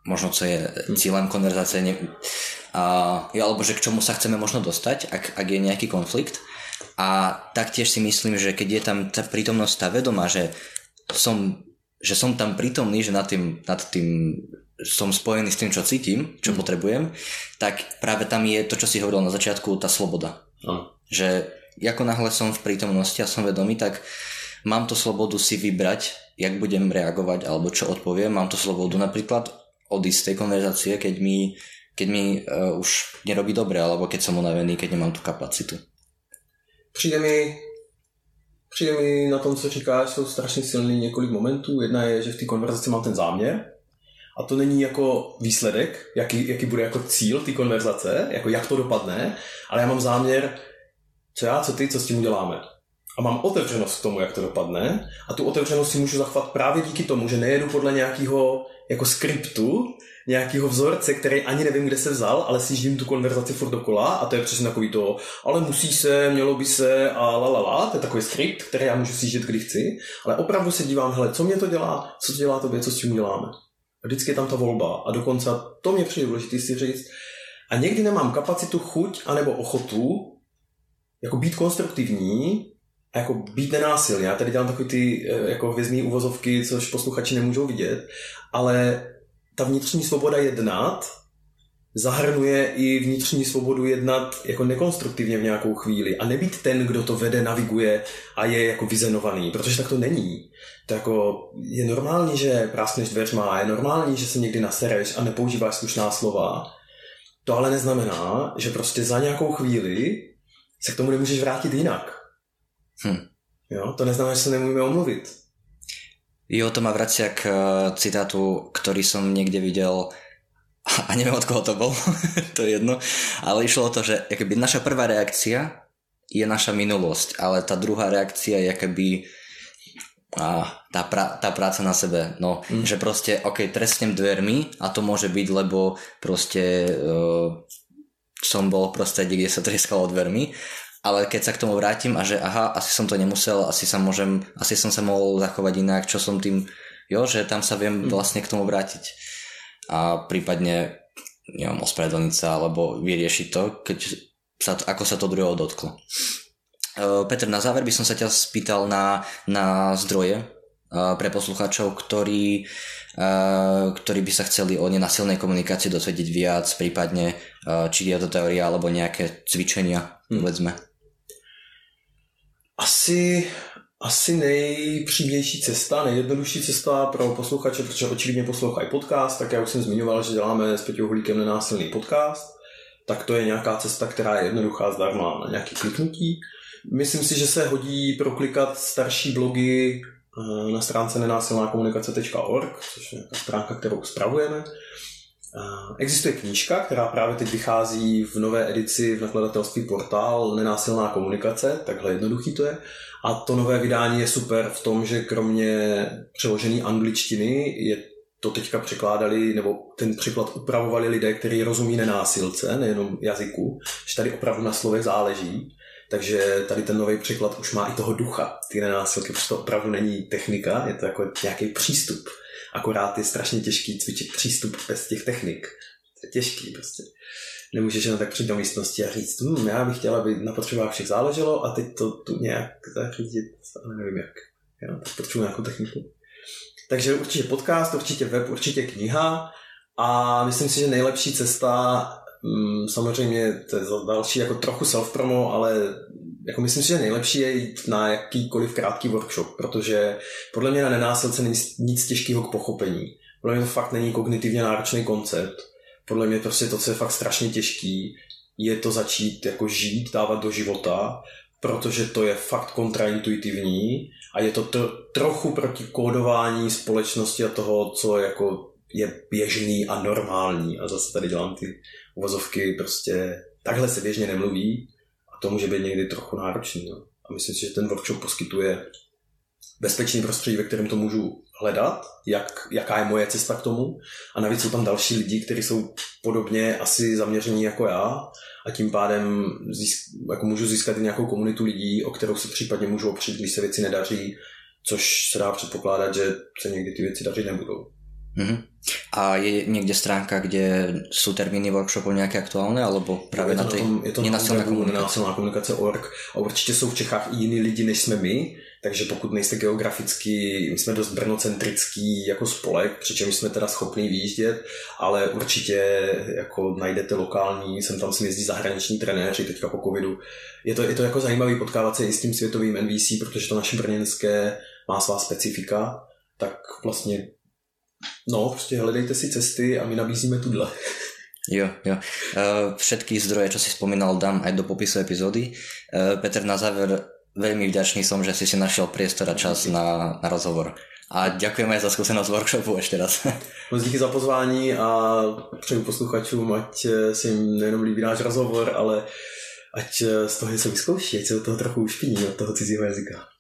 možno co je cílem konverzácie, ne, uh, alebo že k čomu sa chceme možno dostať, ak, ak je nejaký konflikt. A taktiež si myslím, že keď je tam tá prítomnosť tá vedomá, že som, že som tam prítomný, že nad tým, nad tým som spojený s tým, čo cítim, čo mm. potrebujem, tak práve tam je to, čo si hovoril na začiatku, tá sloboda. Mm. Že ako náhle som v prítomnosti a som vedomý, tak mám to slobodu si vybrať, jak budem reagovať alebo čo odpoviem. Mám to slobodu napríklad odísť z tej konverzácie, keď mi, keď mi uh, už nerobí dobre, alebo keď som unavený, keď nemám tu kapacitu. Přijde mi Přijde mi na tom, co říkáš, jsou strašně silný několik momentů. Jedna je, že v té konverzaci mám ten záměr, a to není jako výsledek, jaký, jaký bude jako cíl té konverzace, jako jak to dopadne, ale já mám záměr, co já, co ty, co s tím uděláme. A mám otevřenost k tomu, jak to dopadne. A tu otevřenost si můžu zachovat právě díky tomu, že nejedu podle nějakého jako skriptu, nějakého vzorce, který ani nevím, kde se vzal, ale sjíždím tu konverzaci furt dokola a to je přesně takový to, ale musí se, mělo by se a la, la, la. to je takový skript, který já můžu sjíždět, kdy chci, ale opravdu se dívám, hele, co mě to dělá, co to dělá tobě, co s tím uděláme. A vždycky je tam ta volba a dokonce to mě přijde důležité si říct. A někdy nemám kapacitu, chuť anebo ochotu jako být konstruktivní a jako být nenásilný. Já tady dělám takový ty eh, jako hvězdný uvozovky, což posluchači nemůžou vidět, ale ta vnitřní svoboda jednat zahrnuje i vnitřní svobodu jednat jako nekonstruktivně v nějakou chvíli a nebýt ten, kdo to vede, naviguje a je jako vyzenovaný, protože tak to není. To jako je normální, že práskneš dveřma, je normální, že se někdy nasereš a nepoužíváš slušná slova. To ale neznamená, že prostě za nějakou chvíli se k tomu nemůžeš vrátit jinak. Hm. Jo? To neznamená, že se nemůžeme omluvit. Jo, to ma vracia k eh, citátu, ktorý som niekde videl. A neviem od koho to bol, to je jedno, ale išlo o to, že akoby naša prvá reakcia je naša minulosť, ale tá druhá reakcia je akoby a tá, pra, tá práca na sebe, no, mm. že proste, ok, trestnem dvermi a to môže byť, lebo proste uh, som bol v prostredí, kde sa treskalo dvermi, ale keď sa k tomu vrátim a že aha, asi som to nemusel, asi sa môžem, asi som sa mohol zachovať inak, čo som tým, jo, že tam sa viem mm. vlastne k tomu vrátiť a prípadne neviem, ospravedlniť sa alebo vyriešiť to, keď sa, ako sa to druhého dotklo. E, Peter, na záver by som sa ťa spýtal na, na zdroje e, pre poslucháčov, ktorí, e, ktorí by sa chceli o nenasilnej komunikácii dozvedieť viac, prípadne či je to teória alebo nejaké cvičenia, hmm. Asi asi nejpřímější cesta, nejjednodušší cesta pro posluchače, protože očividně poslouchají podcast, tak já už jsem zmiňoval, že děláme s Petě Uhlíkem nenásilný podcast, tak to je nějaká cesta, která je jednoduchá, zdarma na nějaký kliknutí. Myslím si, že se hodí proklikat starší blogy eh, na stránce nenásilná komunikace.org, což je stránka, kterou spravujeme. Eh, existuje knížka, která právě teď vychází v nové edici v nakladatelství portál Nenásilná komunikace, takhle jednoduchý to je. A to nové vydání je super v tom, že kromě přeložené angličtiny je to teďka překládali, nebo ten překlad upravovali lidé, kteří rozumí nenásilce, nejenom jazyku, že tady opravdu na slovech záleží. Takže tady ten nový překlad už má i toho ducha, ty nenásilky, protože to opravdu není technika, je to jako nějaký přístup. Akorát je strašně těžký cvičit přístup bez těch technik. To je těžký prostě nemůžeš jen tak přijít do místnosti a říct, hm, já bych chtěla, aby na potřebách všech záleželo a teď to tu nějak zařídit, ale nevím jak. Já tak potřebuji nějakou techniku. Takže určitě podcast, určitě web, určitě kniha a myslím si, že nejlepší cesta, hm, samozřejmě to je další jako trochu self-promo, ale jako myslím si, že nejlepší je jít na jakýkoliv krátký workshop, protože podle mě na nenásilce není nic těžkého k pochopení. Podle mě to fakt není kognitivně náročný koncept podle mě prostě to, co je fakt strašně těžký, je to začít jako žít, dávat do života, protože to je fakt kontraintuitivní a je to tr- trochu proti kódování společnosti a toho, co jako je běžný a normální. A zase tady dělám ty uvozovky, prostě takhle se běžně nemluví a to může být někdy trochu náročný. No. A myslím si, že ten workshop poskytuje bezpečný prostředí, ve kterém to můžu hledat, jak, jaká je moje cesta k tomu. A navíc jsou tam další lidi, kteří jsou podobně asi zaměření jako já a tím pádem získ, jako můžu získat i nějakou komunitu lidí, o kterou se případně můžu opřít, když se věci nedaří, což se dá předpokládat, že se někdy ty věci dařit nebudou. Mm-hmm. A je někde stránka, kde jsou termíny workshopu nějaké aktuálné, alebo právě je to na té je to nenasilné komunikace? Nenasilná komunikace org a určitě jsou v Čechách i jiní lidi, než jsme my, takže pokud nejste geograficky, my jsme dost brnocentrický jako spolek, přičemž jsme teda schopni výjíždět, ale určitě jako najdete lokální, sem tam si jezdí zahraniční trenéři teďka po covidu. Je to, je to jako zajímavý potkávat se i s tím světovým NVC, protože to naše brněnské má svá specifika, tak vlastně No, prostě hledejte si cesty a my nabízíme tuhle. Jo, jo. Uh, všetky zdroje, čo si spomínal, dám aj do popisu epizódy. Uh, Peter, na záver veľmi vďačný som, že si si našiel priestor a čas na, na rozhovor. A ďakujem aj za skúsenosť workshopu ešte raz. Moc díky za pozvání a přeju posluchačům, ať se jim nejenom líbí náš rozhovor, ale ať z toho něco vyzkouší, ať se od toho trochu ušpiní, od toho cizího jazyka.